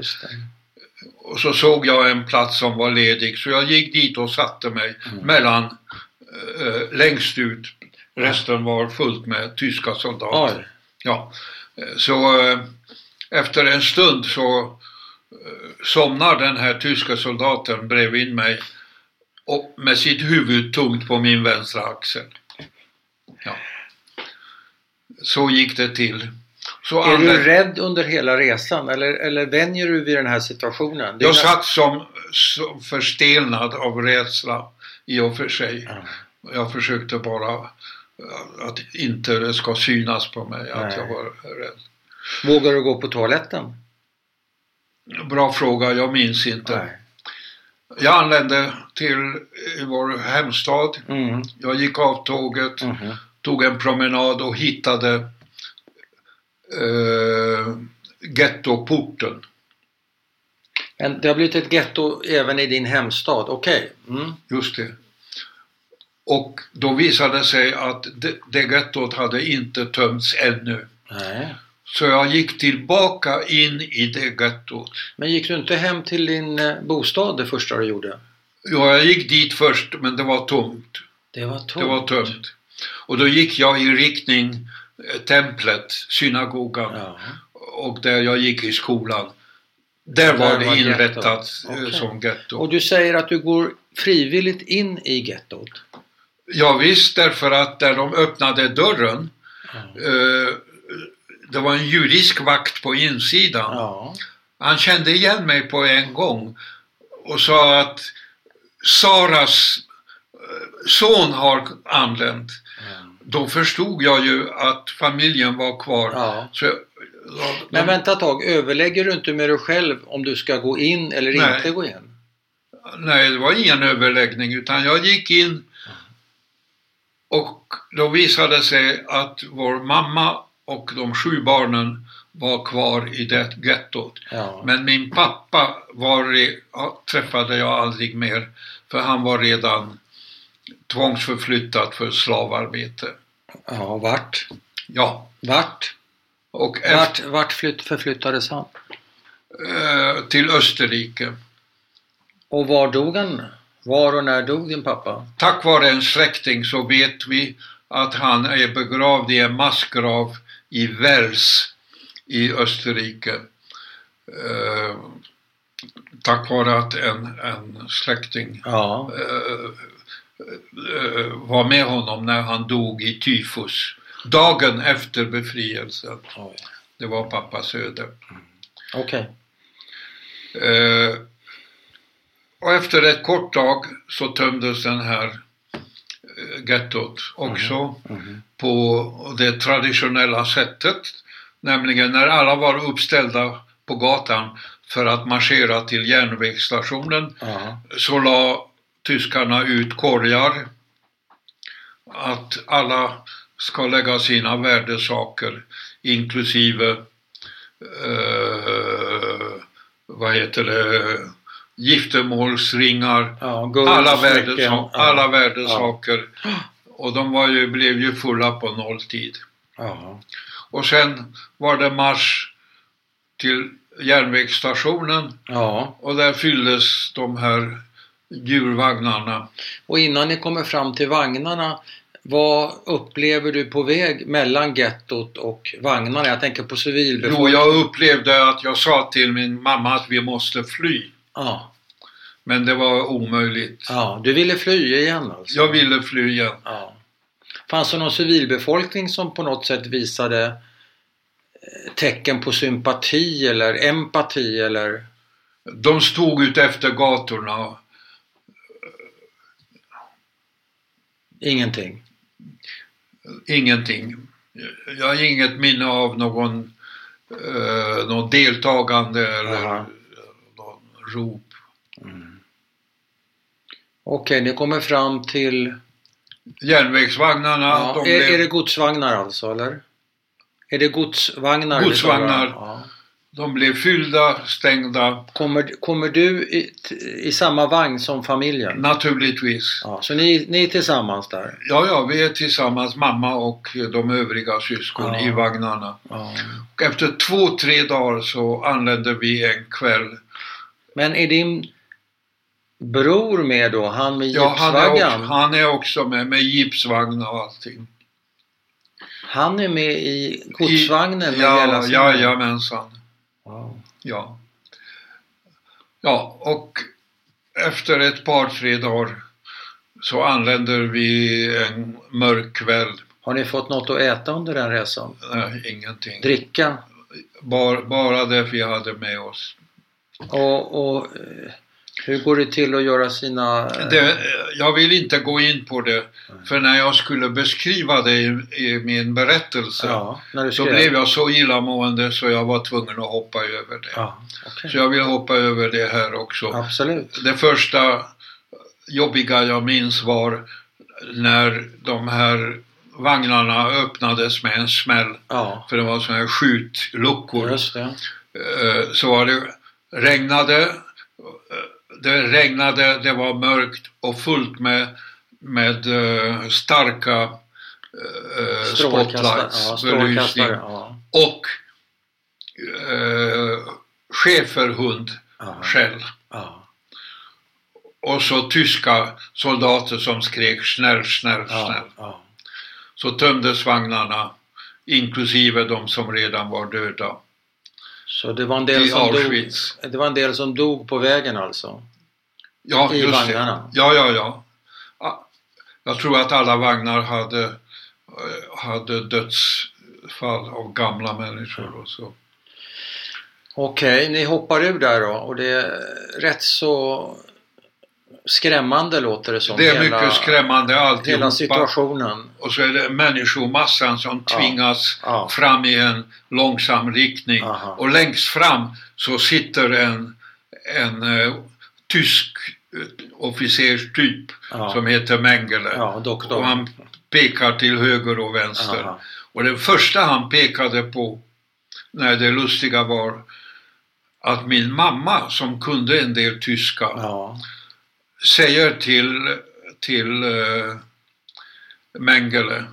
Och så såg jag en plats som var ledig så jag gick dit och satte mig Mm. mellan eh, längst ut. Resten var fullt med tyska soldater. Oj. Ja. Eh, Så eh, efter en stund så eh, somnar den här tyska soldaten bredvid mig och med sitt huvud tungt på min vänstra axel. Ja. Så gick det till. Så Är anlä- du rädd under hela resan eller, eller vänjer du vid den här situationen? Är Jag satt som, som förstelnad av rädsla i och för sig. Ja. Jag försökte bara eh, att inte det ska synas på mig att Nej. jag var rädd. Vågar du gå på toaletten? Bra fråga, jag minns inte. Nej. Jag anlände till eh, vår hemstad. Mm. Jag gick av tåget, Mhm. Tog en promenad och hittade eh, gettoporten. Men det har blivit ett getto även i din hemstad, okej. Mm. Just det. Och då visade det sig att det, det gettot hade inte tömts ännu. Nej. Så jag gick tillbaka in i det gettot. Men gick du inte hem till din eh, bostad det första du gjorde? Ja, jag gick dit först men det var tomt. Det var tomt. Det var tömt. Och då gick jag i riktning eh, templet, synagogan Ja. och där jag gick i skolan. Där Där var var det gettot. inrättat eh, Okej. som getto. Och du säger att du går frivilligt in i gettot? Ja, visst, därför att där de öppnade dörren Ja. eh, det var en judisk vakt på insidan. ja. Han kände igen mig på en gång och sa att Saras eh, son har anlänt. Då förstod jag ju att familjen var kvar. Ja. Så, jag- ja, Men vänta ett tag, överlägger du inte med dig själv om du ska gå in eller Nej. inte gå in? Nej, det var ingen överläggning utan jag gick in och då visade det sig att vår mamma och de sju barnen var kvar i det gettot. Ja. Men min pappa var, träffade jag aldrig mer för han var redan tvångsförflyttad för slavarbete. ja, vart? Ja, Vart? och efter, Vart, vart flytt, förflyttades han? eh, till Österrike. Och var dog han? Var och när dog din pappa? Tack vare en släkting så vet vi att han är begravd i en massgrav i Wels i Österrike. Eh, tack vare att en, en släkting Ja. eh, eh, var med honom när han dog i tyfus. Dagen efter befrielsen. Det var pappas öde. Okej. Eh, och efter ett kort tag så tömdes den här eh, gettot också Mhm. på det traditionella sättet. Nämligen när alla var uppställda på gatan för att marschera till järnvägsstationen Ja. så la tyskarna ut korgar att alla ska lägga sina värdesaker inklusive eh, vad heter det giftermålsringar Ja, alla, smycken. värdesa- Ja. alla värdesaker och de var ju, blev ju fulla på nolltid. Ja. Och sen var det marsch till järnvägsstationen ja. och där fylldes de här djurvagnarna. Och innan ni kommer fram till vagnarna, vad upplever du på väg mellan gettot och vagnarna? Jag tänker på Jo, civilbefolkningen. jag upplevde att jag sa till min mamma att vi måste fly. Ja. Men det var omöjligt. ja, du ville fly igen alltså? Jag ville fly igen. Ja. Fanns det någon civilbefolkning som på något sätt visade eh, tecken på sympati eller empati eller? De stod ut efter gatorna. Ingenting? Ingenting. Jag har inget minne av någon, eh, någon deltagande eller Aha. någon rop. Okej, ni kommer fram till... Järnvägsvagnarna, Ja, de är, blev, är det godsvagnar alltså eller? Är det godsvagnar? Godsvagnar. om? De blev fyllda, stängda, Kommer, kommer du i, i samma vagn som familjen? naturligtvis. Ja, så ni, ni är tillsammans där? Ja, ja, vi är tillsammans, mamma och de övriga syskon Ja. i vagnarna. Ja. Efter två, tre dagar så anlände vi en kväll. Men är din bror med då? Han med Ja, han är, gipsvaggan? också, han är också med, med gipsvagn och allting. Han är med i godsvagnen med ja, Jajamensan. Wow. Ja. Ja, och efter ett par, tre dagar så anländer vi en mörk kväll. Har ni fått något att äta under den resan? Nej, ingenting. Dricka? Bara, bara det vi hade med oss. Och, och eh, hur går det till att göra sina... Det, jag vill inte gå in på det, för när jag skulle beskriva det i, i min berättelse Ja, så blev jag så illamående så jag var tvungen att hoppa över det. Ja, okej. Så jag vill hoppa över det här också. Absolut. Det första jobbiga jag minns var när de här vagnarna öppnades med en smäll. Ja, För det var sådana här skjutluckor. Eh, Så var det regnade. Eh, Det regnade, det var mörkt och fullt med, med eh, starka eh, Strålkastare. spotlights, Ja, belysning strålkastare. Ja. och eh, schäferhund Ja. Ja. Och så tyska soldater som skrek snäll, snäll, Ja. snäll. Ja. Så tömdes vagnarna, inklusive de som redan var döda. Så det var en del I som dog. Det var en del som dog på vägen alltså? Ja, I vagnarna? Ja, ja, ja. Ja, Jag tror att alla vagnar hade, eh, hade dödsfall av gamla människor och så. Okej, ni hoppar ur där då och det är rätt så skrämmande låter det som. Det är hela, mycket skrämmande alltihopa. Hela situationen. Och så är det människomassan som tvingas Ja. fram i en långsam riktning. Aha. Och längst fram så sitter en, en eh, tysk eh, officerstyp Ja. som heter Mengele. Ja, doktor. Och han pekar till höger och vänster. Aha. Och det första han pekade på, när det lustiga var att min mamma som kunde en del tyska Ja, säger till, till uh, Mengele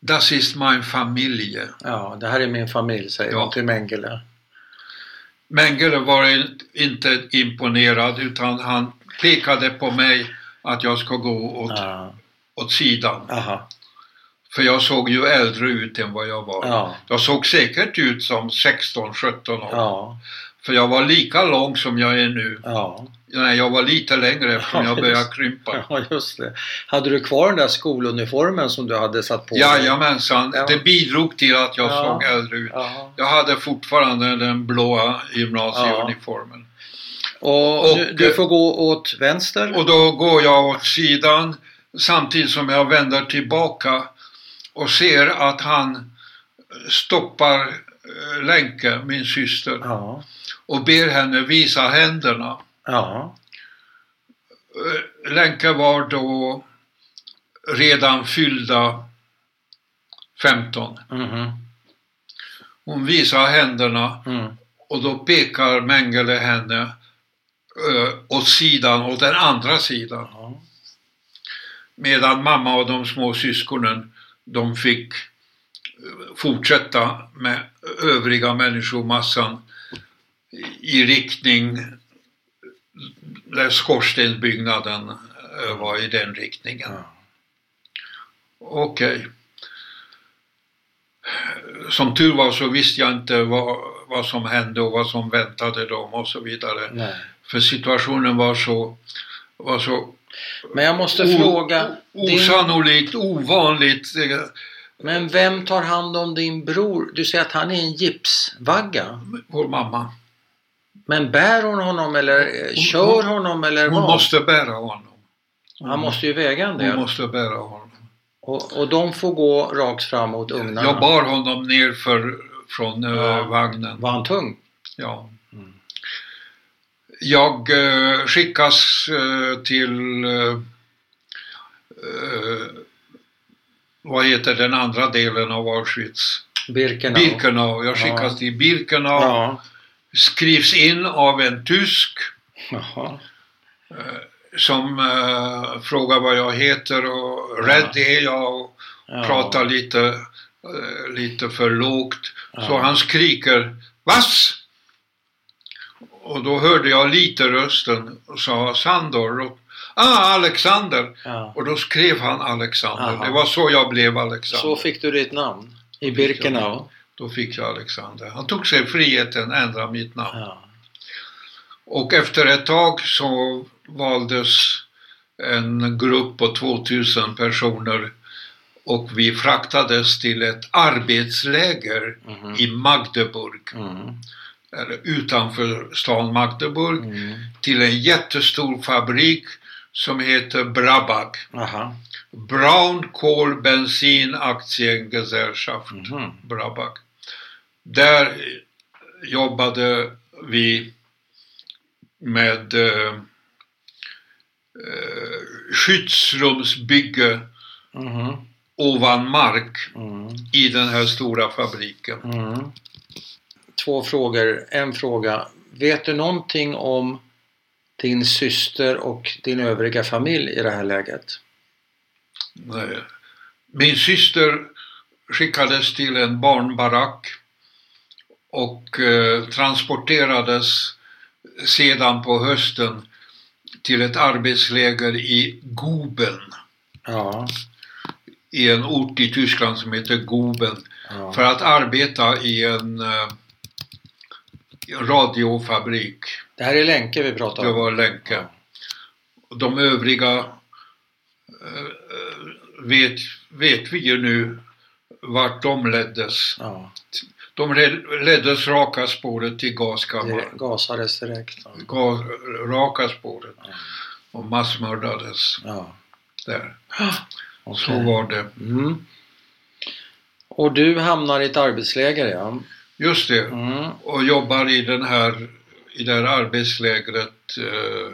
Das ist mein Familie. ja, det här är min familj säger Ja. hon till Mengele. Mengele var in- inte imponerad utan han pekade på mig att jag ska gå åt, Ja. åt sidan. Aha. För jag såg ju äldre ut än vad jag var. Ja. Jag såg säkert ut som 16-17 år. Ja. För jag var lika lång som jag är nu. Ja. Nej, jag var lite längre eftersom Ja, jag började just- krympa. ja, just det. Hade du kvar den där skoluniformen som du hade satt på dig? Jajamensan, Ja. det bidrog till att jag Ja. såg äldre ut. Ja. Jag hade fortfarande den blåa gymnasieuniformen. Och, Och- du, du får gå åt vänster? Och då går jag åt sidan samtidigt som jag vänder tillbaka och ser att han stoppar eh, Lenke, min syster, och ber henne visa händerna. Ja. Eh, Lenke var då redan fyllda 15. Mhm. Hon visar händerna Mm. och då pekar Mengele henne eh, åt sidan, åt den andra sidan. Ja. Medan mamma och de små syskonen, de fick eh, fortsätta med övriga människomassan i riktning där skorstensbyggnaden eh, var i den riktningen. Ja. Okej. Som tur var så visste jag inte vad, vad som hände och vad som väntade dem och så vidare. Nej. För situationen var så, var så Men jag måste o- fråga. Din, osannolikt, ovanligt. eh, men vem tar hand om din bror? Du säger att han är en gipsvagga. Vår mamma. Men bär hon honom eller eh, Hon- kör hon- honom eller Hon vad? måste bära honom. Han måste ju väga en Hon del. måste bära honom. Och, och de får gå rakt fram mot ugnarna. Jag bar honom ner för, från eh, Ja. vagnen. Var han tung? Ja. Mm. Jag eh, skickas eh, till eh, eh, vad heter den andra delen av Auschwitz? Birkenau. Birkenau. Jag skickas Ja. till Birkenau. Ja. Skrivs in av en tysk Jaha. som eh, frågar vad jag heter och rädd är jag och Ja. pratar lite, eh, lite för lågt. Så Ja. han skriker Vass! Och då hörde jag lite rösten och sa Sandor. Och, ah, Alexander! Ja. Och då skrev han Alexander. Aha. Det var så jag blev Alexander. Så fick du ditt namn? I. Birkenau? Då fick jag Alexander. Han tog sig friheten att ändra mitt namn. Ja. Och efter ett tag så valdes en grupp på 2000 personer och vi fraktades till ett arbetsläger Mhm. i Magdeburg, Mm. eller utanför stan Magdeburg, Mm. till en jättestor fabrik som heter Brabag. Aha. Brown Coal Bensin Aktiengesellschaft, Mhm. Brabag. Där jobbade vi med eh, eh, skyddsrumsbygge Mhm. ovan mark Mm. i den här stora fabriken. Mm. Två frågor. En fråga. Vet du någonting om din syster och din övriga familj i det här läget? Nej. Min syster skickades till en barnbarack och eh, transporterades sedan på hösten till ett arbetsläger i Guben, Ja. i en ort i Tyskland som heter Guben, ja. för att arbeta i en eh, radiofabrik. Det här är Länke vi pratar om. Det var Länke. Ja. De övriga eh, vet, vet vi ju nu vart de leddes. Ja. De led- leddes raka spåret till Det gaskammaren. gasades direkt. Ja. Ga, raka spåret. Ja. Och massmördades Ja. där. Okej. Så var det. Mm. Och du hamnar i ett arbetsläger ja. Just det. Mm. Och jobbar i den här i det här arbetslägret eh,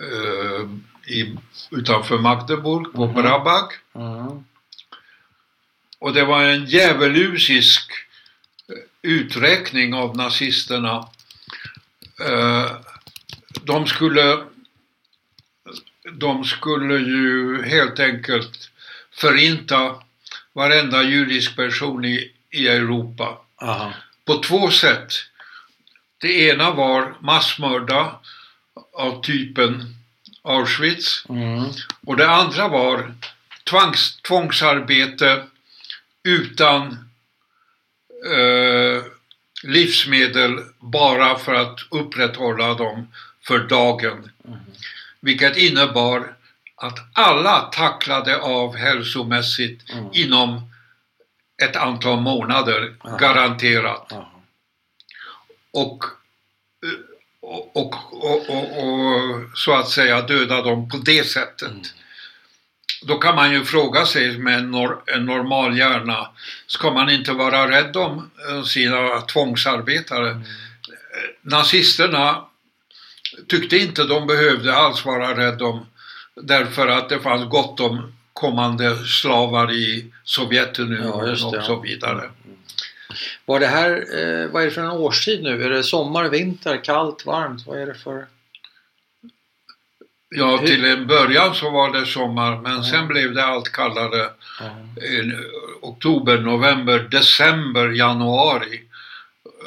eh, i, utanför Magdeburg på Mhm. Brabag. Mm. Och det var en djävulusisk eh, uträkning av nazisterna. Eh, De skulle, de skulle ju helt enkelt förinta varenda judisk person i, i Europa Aha. på två sätt. Det ena var massmörda av typen Auschwitz Mm. och det andra var tvangs, tvångsarbete utan eh, livsmedel bara för att upprätthålla dem för dagen. Mm. Vilket innebar att alla tacklade av hälsomässigt Mm. inom ett antal månader, Aha. garanterat. Aha. Och, eh, och, och, och, och, och så att säga döda dem på det sättet. Mm. Då kan man ju fråga sig med en, nor en normal hjärna, ska man inte vara rädd om eh, sina tvångsarbetare? Mm. Eh, Nazisterna tyckte inte de behövde alls vara rädda om därför att det fanns gott om kommande slavar i Ja, Sovjetunionen det, och ja. så vidare. Var det här, eh, vad är det för en årstid nu? Är det sommar, vinter, kallt, varmt? Vad är det för? Ja, till en början så var det sommar men Ja. sen blev det allt kallare. Ja. oktober, november, december, januari.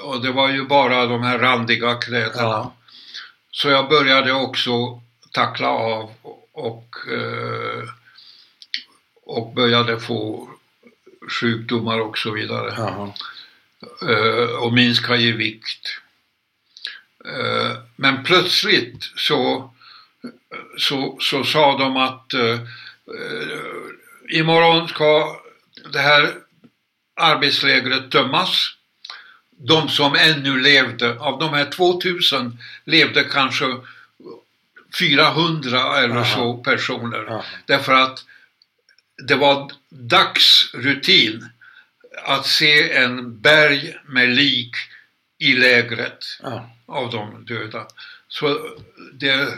Och det var ju bara de här randiga kläderna. Ja. Så jag började också tackla av och, eh, och började få sjukdomar och så vidare. Eh, och minska i vikt. Eh, men plötsligt så, så, så sa de att eh, eh, imorgon ska det här arbetslägret tömmas. De som ännu levde, av de här 2000 levde kanske 400 eller Aha. så personer. Ja. Därför att det var dagsrutin att se en berg med lik i lägret Ja. av de döda. Så det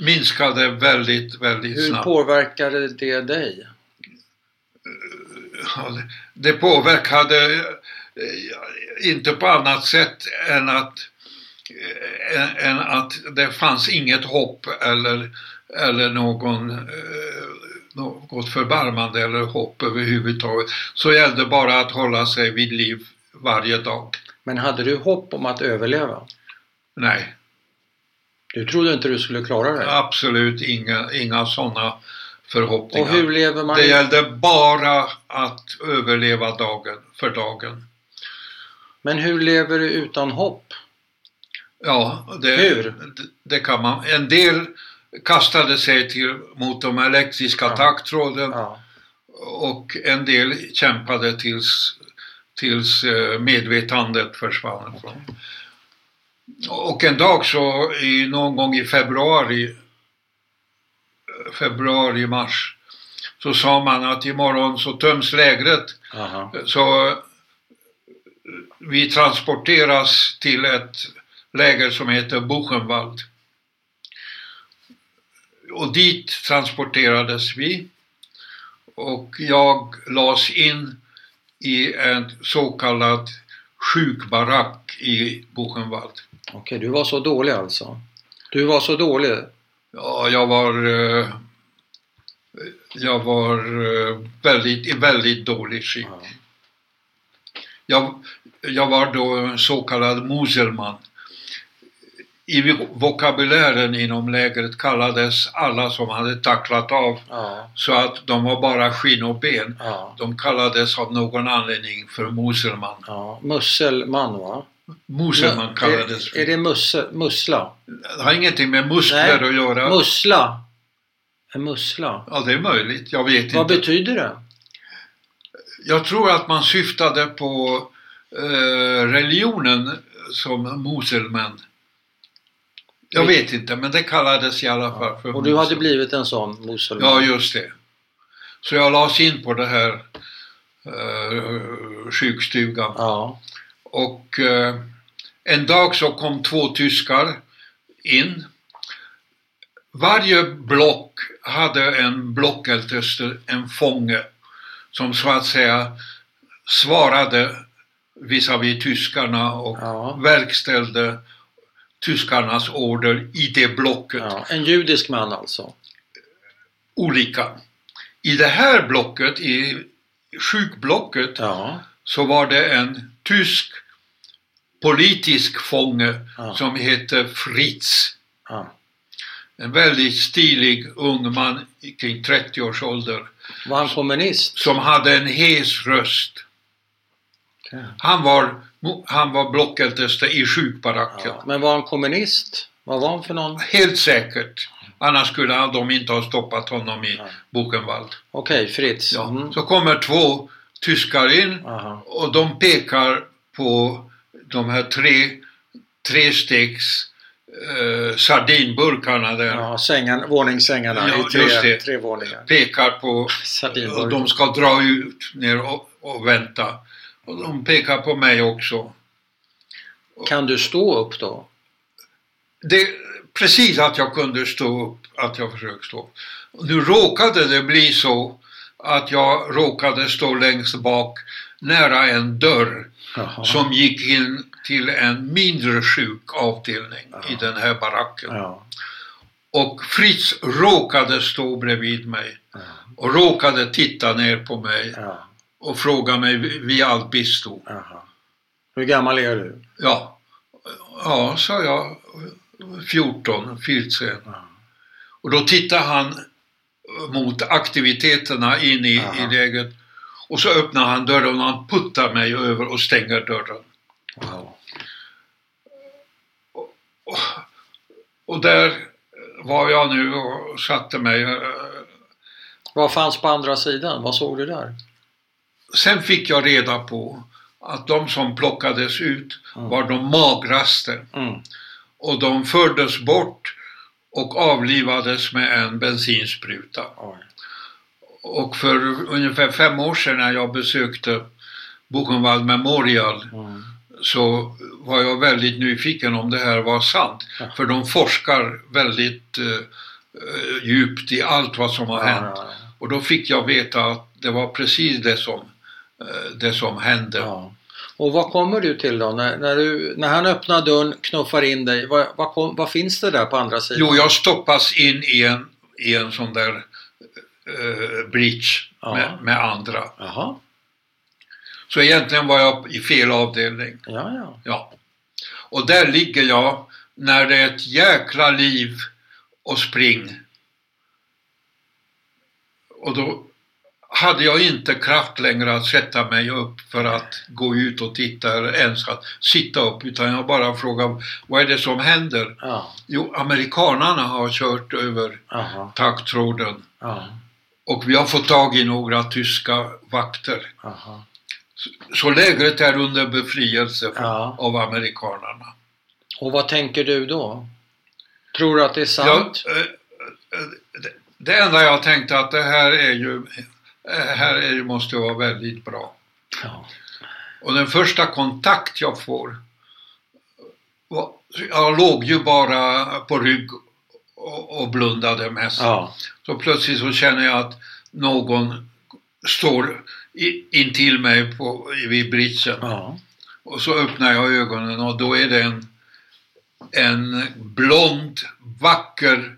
minskade väldigt, väldigt Hur snabbt. påverkade det dig? Ja, det- påverkade eh, inte på annat sätt än att, eh, än, att det fanns inget hopp eller, eller någon, eh, något förbarmande eller hopp överhuvudtaget. Så gällde bara att hålla sig vid liv varje dag. Men hade du hopp om att överleva? Nej, Du trodde inte du skulle klara det? absolut inga, inga sådana förhoppningar. Och hur lever man? Det gällde bara att överleva dagen för dagen. Men hur lever du utan hopp? Ja, det, Hur? det, kan man. En del kastade sig till, mot de elektriska Ja. taggtråden Ja. och en del kämpade tills, tills eh, medvetandet försvann. Från. Och en dag så, i, någon gång i februari, februari, mars, så sa man att imorgon så töms lägret Aha. så vi transporteras till ett läger som heter Buchenwald. Och dit transporterades vi. Och jag lades in i en så kallad sjukbarack i Buchenwald. Okej, du var så dålig alltså? Du var så dålig? Ja, jag var, eh, jag var eh, väldigt, i väldigt dåligt skick. Ja. Jag, jag var då en så kallad muselman. I vokabulären inom lägret kallades alla som hade tacklat av Ja. så att de var bara skinn och ben. Ja. De kallades av någon anledning för muselman. ja. Musselman va? Muselman kallades är, är det musse, mussla? Det har ingenting med muskler Nej, att göra. Mussla? En mussla? ja, det är möjligt. Jag vet Vad inte. betyder det? Jag tror att man syftade på eh, religionen som muselmän. Jag vet inte, men det kallades i alla fall för Och du hade blivit en sån muselman? Ja, just det. Så jag lades in på det här eh, sjukstugan. Ja. Och eh, en dag så kom två tyskar in. Varje block hade en blockälteste, en fånge, som så att säga svarade visavi tyskarna och Ja. verkställde tyskarnas order i det blocket. ja. En judisk man alltså? Olika. I det här blocket, i sjukblocket, Ja. så var det en tysk politisk fånge Ja. som hette Fritz. ja. En väldigt stilig ung man kring 30 års ålder Var han kommunist? som hade en hes röst. Han var, han var blockälteste i sjukbaracken. Ja. Men var han kommunist? Vad var han för någon? Helt säkert. Annars skulle de inte ha stoppat honom i. Buchenwald. Okej, Fritz. Ja. Mm. Så kommer två tyskar in Aha. och de pekar på de här tre trestegs eh, sardinburkarna där. Ja, sängen, våningssängarna Ja, i tre, det. tre våningar. Pekar på och de ska dra ut ner och, och vänta. Och de pekar på mig också. Kan du stå upp då? Det, precis att jag kunde stå upp, att jag försökte stå upp. Nu råkade det bli så att jag råkade stå längst bak nära en dörr Jaha. som gick in till en mindre sjuk avdelning Ja. i den här baracken. Ja. Och Fritz råkade stå bredvid mig Ja. och råkade titta ner på mig och fråga mig vid allt bisto. Hur gammal är du? Ja, ja, sa jag. 14, 14. Ja. Och då tittade han mot aktiviteterna in i, Aha. i läget. Och så öppnar han dörren och han puttar mig över och stänger dörren. Wow. Och, och där var jag nu och satte mig. eh, Vad fanns på andra sidan? Vad såg du där? Sen fick jag reda på att de som plockades ut Mm. var de magraste. Mm. Och de fördes bort och avlivades med en bensinspruta. Oj. Och för ungefär fem år sedan när jag besökte Buchenwald Memorial Mm. så var jag väldigt nyfiken om det här var sant. Ja. För de forskar väldigt eh, eh, djupt i allt vad som har Ja, hänt. ja, Och då fick jag veta att det var precis det som eh, det som hände. Ja. Och vad kommer du till då? När, när, du, när han öppnar dörren, knuffar in dig, vad, vad, kom, vad finns det där på andra sidan? Jo, jag stoppas in i en, i en sån där eh, bridge med, med andra. Jaha, Så egentligen var jag i fel avdelning. ja, ja. Ja. Och där ligger jag när det är ett jäkla liv och spring. Och då hade jag inte kraft längre att sätta mig upp för att gå ut och titta eller ens att sitta upp utan jag bara frågade vad är det som händer? ja. Jo, amerikanarna har kört över Aha, taggtråden ja, och vi har fått tag i några tyska vakter. aha. Så lägret är under befrielse för, Ja. av amerikanarna. Och vad tänker du då? Tror du att det är Ja, sant? eh, eh, det- enda jag tänkte att det här är ju, eh, här är, ju- måste vara väldigt bra. Ja. Och den första kontakt jag får, jag låg ju bara på rygg och, och blundade mest. Ja. Så plötsligt så känner jag att någon står intill mig på, vid bridgen. ja. Och så öppnar jag ögonen och då är det en, en blond, vacker,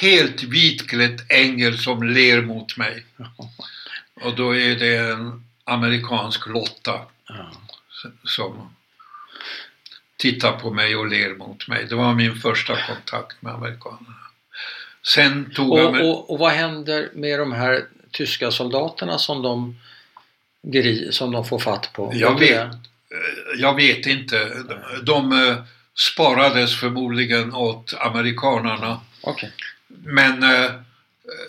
helt vitklädd ängel som ler mot mig. Och då är det en amerikansk Lotta ja. som tittar på mig och ler mot mig. Det var min första kontakt med amerikanerna. Sen tog Och, mig... och, och vad händer med de här tyska soldaterna som de, som de får fatt på? Jag Vet det? Jag vet inte. De, de eh, sparades förmodligen åt amerikanerna. Okej. Men eh,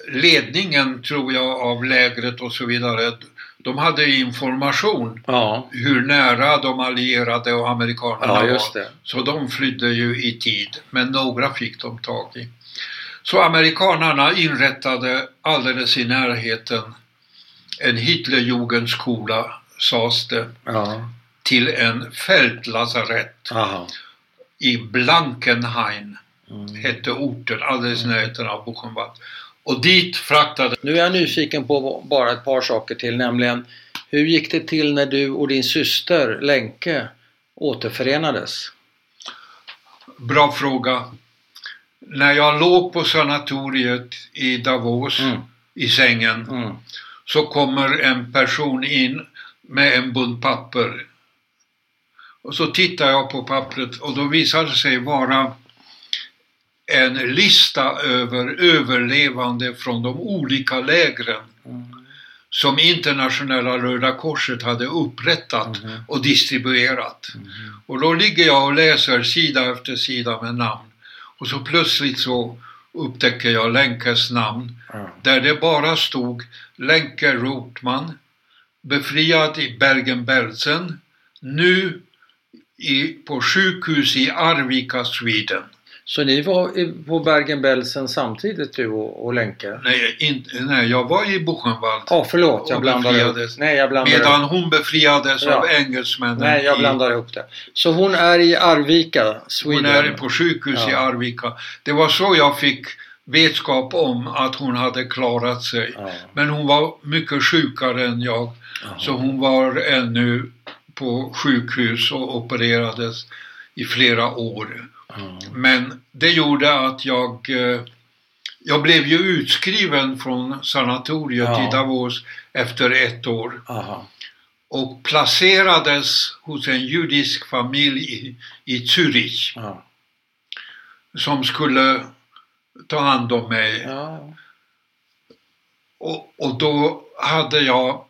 ledningen tror jag av lägret och så vidare, de hade information Ja. hur nära de allierade och amerikanerna ja, var. Så de flydde ju i tid, men några fick de tag i. Så amerikanerna inrättade alldeles i närheten en Hitlerjugendskola, sades det, Ja. till en fältlasarett Aha. i Blankenhain, Mm. hette orten, alldeles i närheten av Buchenwald. Och dit fraktade Nu är jag nyfiken på bara ett par saker till, nämligen hur gick det till när du och din syster Lenke återförenades? Bra fråga. När jag låg på sanatoriet i Davos Mm. i sängen Mm. så kommer en person in med en bunt papper. Och så tittar jag på pappret och då visar det sig vara en lista över överlevande från de olika lägren Mm. som internationella Röda Korset hade upprättat Mhm. och distribuerat. Mm. Och då ligger jag och läser sida efter sida med namn. Och så plötsligt så upptäcker jag Lenkes namn Ja. där det bara stod Lenke Rotman, befriad i Bergen-Belsen, nu i, på sjukhus i Arvika, Sweden. Så ni var i- på Bergen-Belsen samtidigt du och, och Lenke? Nej, in, nej, jag var i Buchenwald Ja, förlåt, jag blandade befriades. Nej, jag blandade medan ihop. hon befriades Ja. av engelsmännen. Nej, jag i- blandar ihop det. Så hon är i Arvika, Sweden? Hon är på sjukhus Ja. i Arvika. Det var så jag fick vetskap om att hon hade klarat sig. Ja. Men hon var mycket sjukare än jag. Jaha. Så hon var ännu på sjukhus och opererades i flera år. Men det gjorde att jag eh, jag blev ju utskriven från sanatoriet Ja. i Davos efter ett år Aha. och placerades hos en judisk familj i, i Zürich Ja. som skulle ta hand om mig. Ja. Och, och då hade jag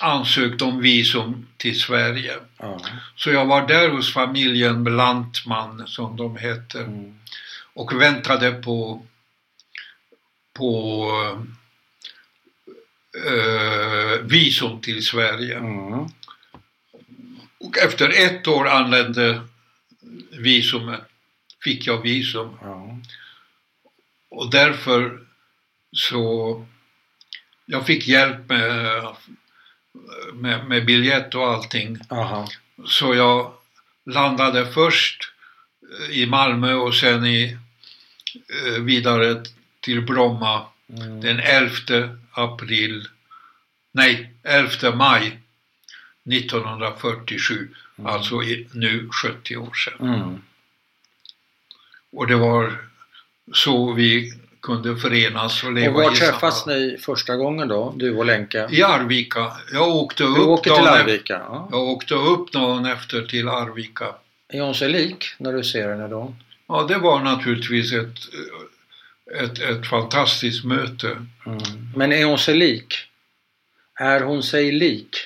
ansökt om visum till Sverige. Ja. Så jag var där hos familjen Lantman som de heter Mm. och väntade på på eh, visum till Sverige. Mm. Och efter ett år anlände visumet, fick jag visum. Ja. Och därför så jag fick hjälp med, med, med biljett och allting. Aha. Så jag landade först eh, i Malmö och sen i, eh, vidare till Bromma Mm. den 11 april, nej 11 maj 1947, alltså i, nu 70 år sedan. Mm. Och det var så vi kunde förenas och Och leva var i träffas samma... ni första gången då, du och Lenka? I Arvika. Jag åkte Du upp, till Arvika? Ja. jag åkte upp dagen efter till Arvika. Är hon sig lik när du ser henne då? Ja, det var naturligtvis ett, ett, ett fantastiskt möte. Mm. Men är hon sig lik? Är hon sig lik?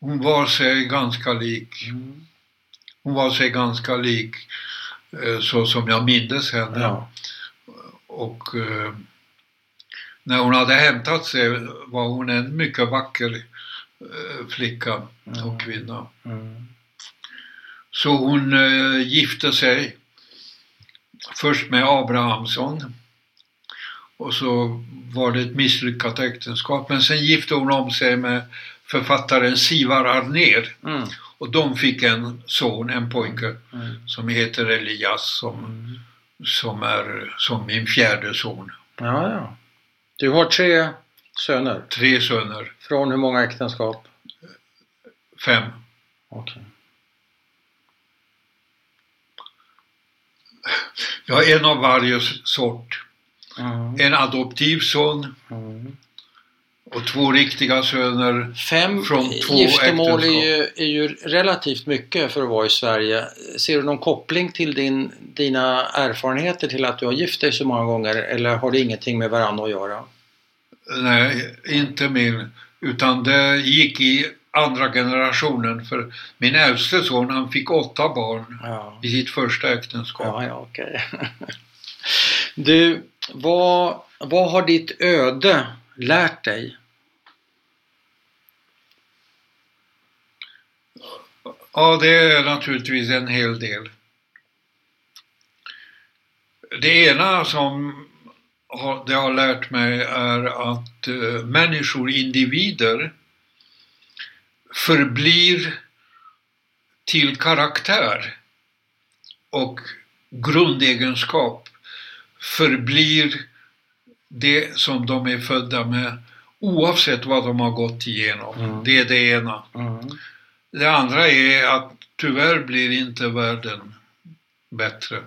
Hon var sig ganska lik. Mm. Hon var sig ganska lik eh, så som jag mindes henne. Ja. Och eh, när hon hade hämtat sig var hon en mycket vacker eh, flicka och kvinna. Mm. Så hon eh, gifte sig först med Abrahamsson och så var det ett misslyckat äktenskap. Men sen gifte hon om sig med författaren Sivar Arnér Mm. och de fick en son, en pojke Mm. som heter Elias som, Mm. Som är som min fjärde son. Ja, ja. Du har tre söner. Tre söner, Från hur många äktenskap? fem. Jag har en av varje sort. Mm. En adoptivson Mm. Och två riktiga söner. Fem Från två giftermål är ju, är ju relativt mycket för att vara i Sverige. Ser du någon koppling till din, dina erfarenheter till att du har gift dig så många gånger eller har det ingenting med varandra att göra? Nej, inte min. Utan det gick i andra generationen för min äldste son han fick åtta barn Ja, i sitt första äktenskap. ja, ja okej. Du, vad, vad har ditt öde lärt dig? Ja, det är naturligtvis en hel del. Det ena som det har lärt mig är att eh, människor, individer, förblir till karaktär och grundegenskap förblir det som de är födda med oavsett vad de har gått igenom. Mm. Det är det ena. Mm. Det andra är att tyvärr blir inte världen bättre.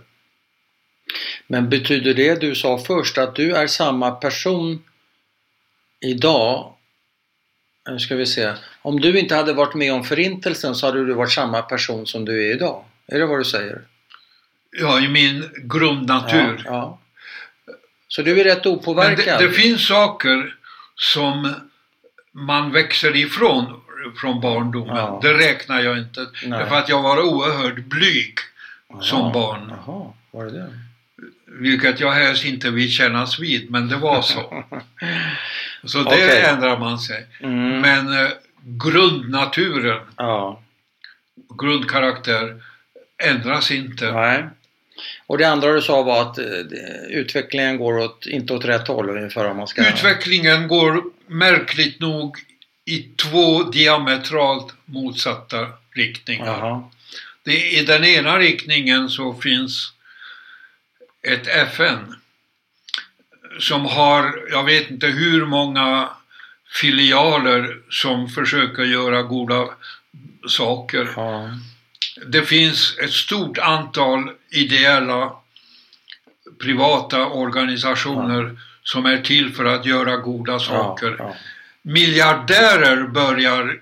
Men betyder det du sa först att du är samma person idag? Nu ska vi se. Om du inte hade varit med om förintelsen så hade du varit samma person som du är idag. Är det vad du säger? Ja, i min grundnatur. Ja, ja. Så du är rätt opåverkad? det, det finns saker som man växer ifrån från barndomen. Ja. Det räknar jag inte. Nej. Därför att jag var oerhört blyg Jaha, som barn. Jaha, var det det? Vilket jag helst inte vill kännas vid, men det var så. Så det Okej. ändrar man sig. Mm. Men eh, grundnaturen, Ja, grundkaraktär ändras inte. nej. Och det andra du sa var att eh, utvecklingen går åt, inte åt rätt håll ungefär om man ska... Utvecklingen går märkligt nog i två diametralt motsatta riktningar. Jaha. Det, I den ena riktningen så finns ett FN som har, jag vet inte hur många filialer som försöker göra goda saker. Ja. Det finns ett stort antal ideella privata organisationer som är till för att göra goda saker. Ja, Miljardärer börjar,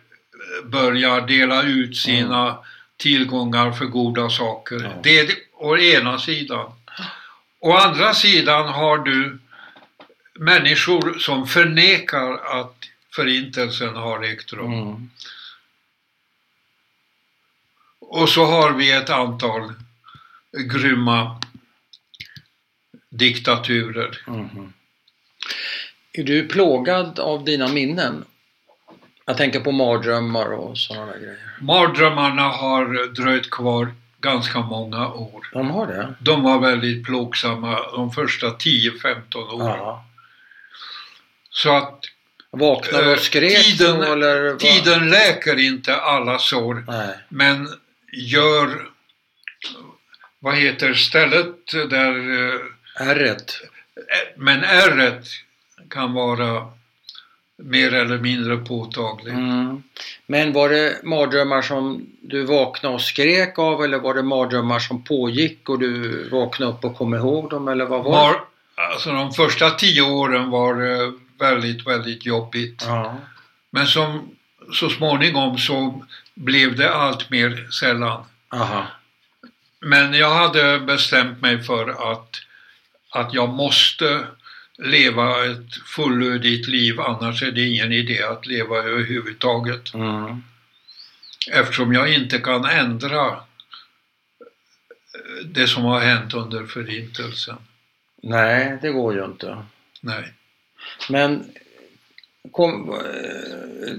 börjar dela ut sina tillgångar för goda saker. Ja. Det är å ena sidan. Å andra sidan har du människor som förnekar att förintelsen har ägt ja. rum. Mm. Och så har vi ett antal grymma diktaturer. Mhm. Är du plågad av dina minnen? Jag tänker på mardrömmar och sådana grejer. Mardrömmarna har dröjt kvar ganska många år. De har det? De var väldigt plågsamma de första 10-15 åren. Ja. Så att Vaknade och Eh, skrek tiden- eller? vad? tiden läker inte alla sår, Nej. men gör vad heter stället där eh, Ärret? men ärret kan vara mer eller mindre påtaglig. Mm. Men var det mardrömmar som du vaknade och skrek av eller var det mardrömmar som pågick och du vaknade upp och kom ihåg dem eller vad var det? Alltså de första tio åren var det väldigt, väldigt jobbigt. Ja. Men som, så småningom så blev det allt mer sällan. Aha. Men jag hade bestämt mig för att, att jag måste leva ett fullödigt liv annars är det ingen idé att leva överhuvudtaget. Mm. Eftersom jag inte kan ändra det som har hänt under Förintelsen. Nej, det går ju inte. Nej. Men kom, eh,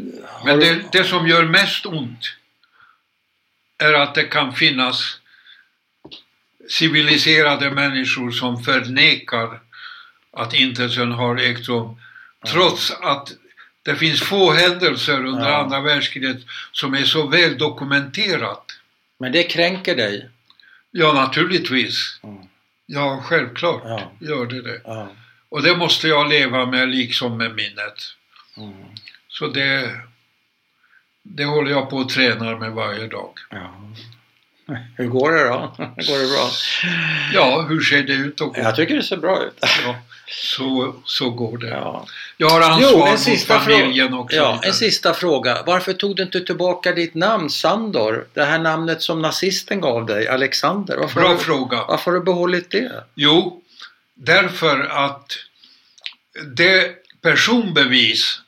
Men det, det som gör mest ont är att det kan finnas civiliserade människor som förnekar att intelsen har ägt rum. Trots att det finns få händelser under Ja. andra världskriget som är så väl dokumenterat. Men det kränker dig? Ja, naturligtvis. Mm. Ja, självklart Ja. gör det det. Ja. Och det måste jag leva med liksom med minnet. Mm. Så det, det håller jag på att träna med varje dag. ja. Hur går det då? Går det bra? Ja, hur ser det ut då? Jag tycker det ser bra ut. Ja, så, så går det. Ja. Jag har ansvar Jo, mot familjen också. Ja, en sista fråga. Varför tog du inte tillbaka ditt namn Sandor? Det här namnet som nazisten gav dig, Alexander. Varför, Bra du, fråga. varför har du behållit det? Jo, därför att det personbevis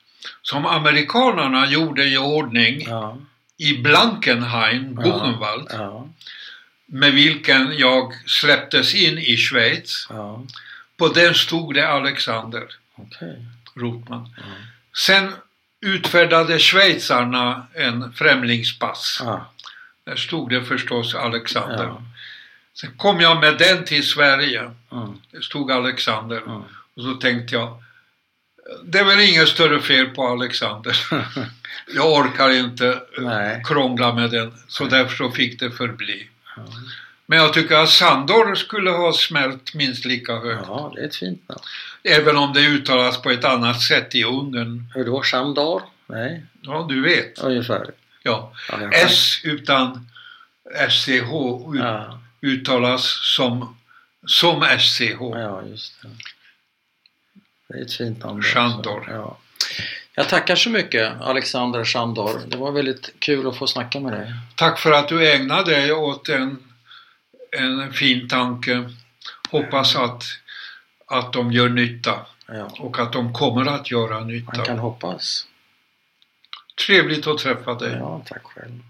som amerikanerna gjorde i ordning Ja, i Blankenheim. Buchenwald, ja, med vilken jag släpptes in i Schweiz. På den stod det Alexander Okej. Rotman. Sen utfärdade schweizarna en främlingspass. Där stod det förstås Alexander. Sen kom jag med den till Sverige. Det stod Alexander. Och så tänkte jag, det är väl inget större fel på Alexander. Jag orkar inte Nej. krångla med den. Så därför så fick det förbli. Ja. Men jag tycker att Sandor skulle ha smält minst lika högt. ja, det är ett fint namn. Även om det uttalas på ett annat sätt i Ungern. Hur då? Sandor? Nej, Ja, du vet. ungefär. Ja. Ja, S utan SCH ut- Ja, uttalas som, som SCH. ja, just det. Det är ett fint namn. Också. Ja. Jag tackar så mycket Alexander Sandor. Det var väldigt kul att få snacka med dig. Tack för att du ägnade dig åt en, en fin tanke. Hoppas att, att de gör nytta Ja, och att de kommer att göra man nytta. kan hoppas. Trevligt att träffa dig. Ja, tack själv.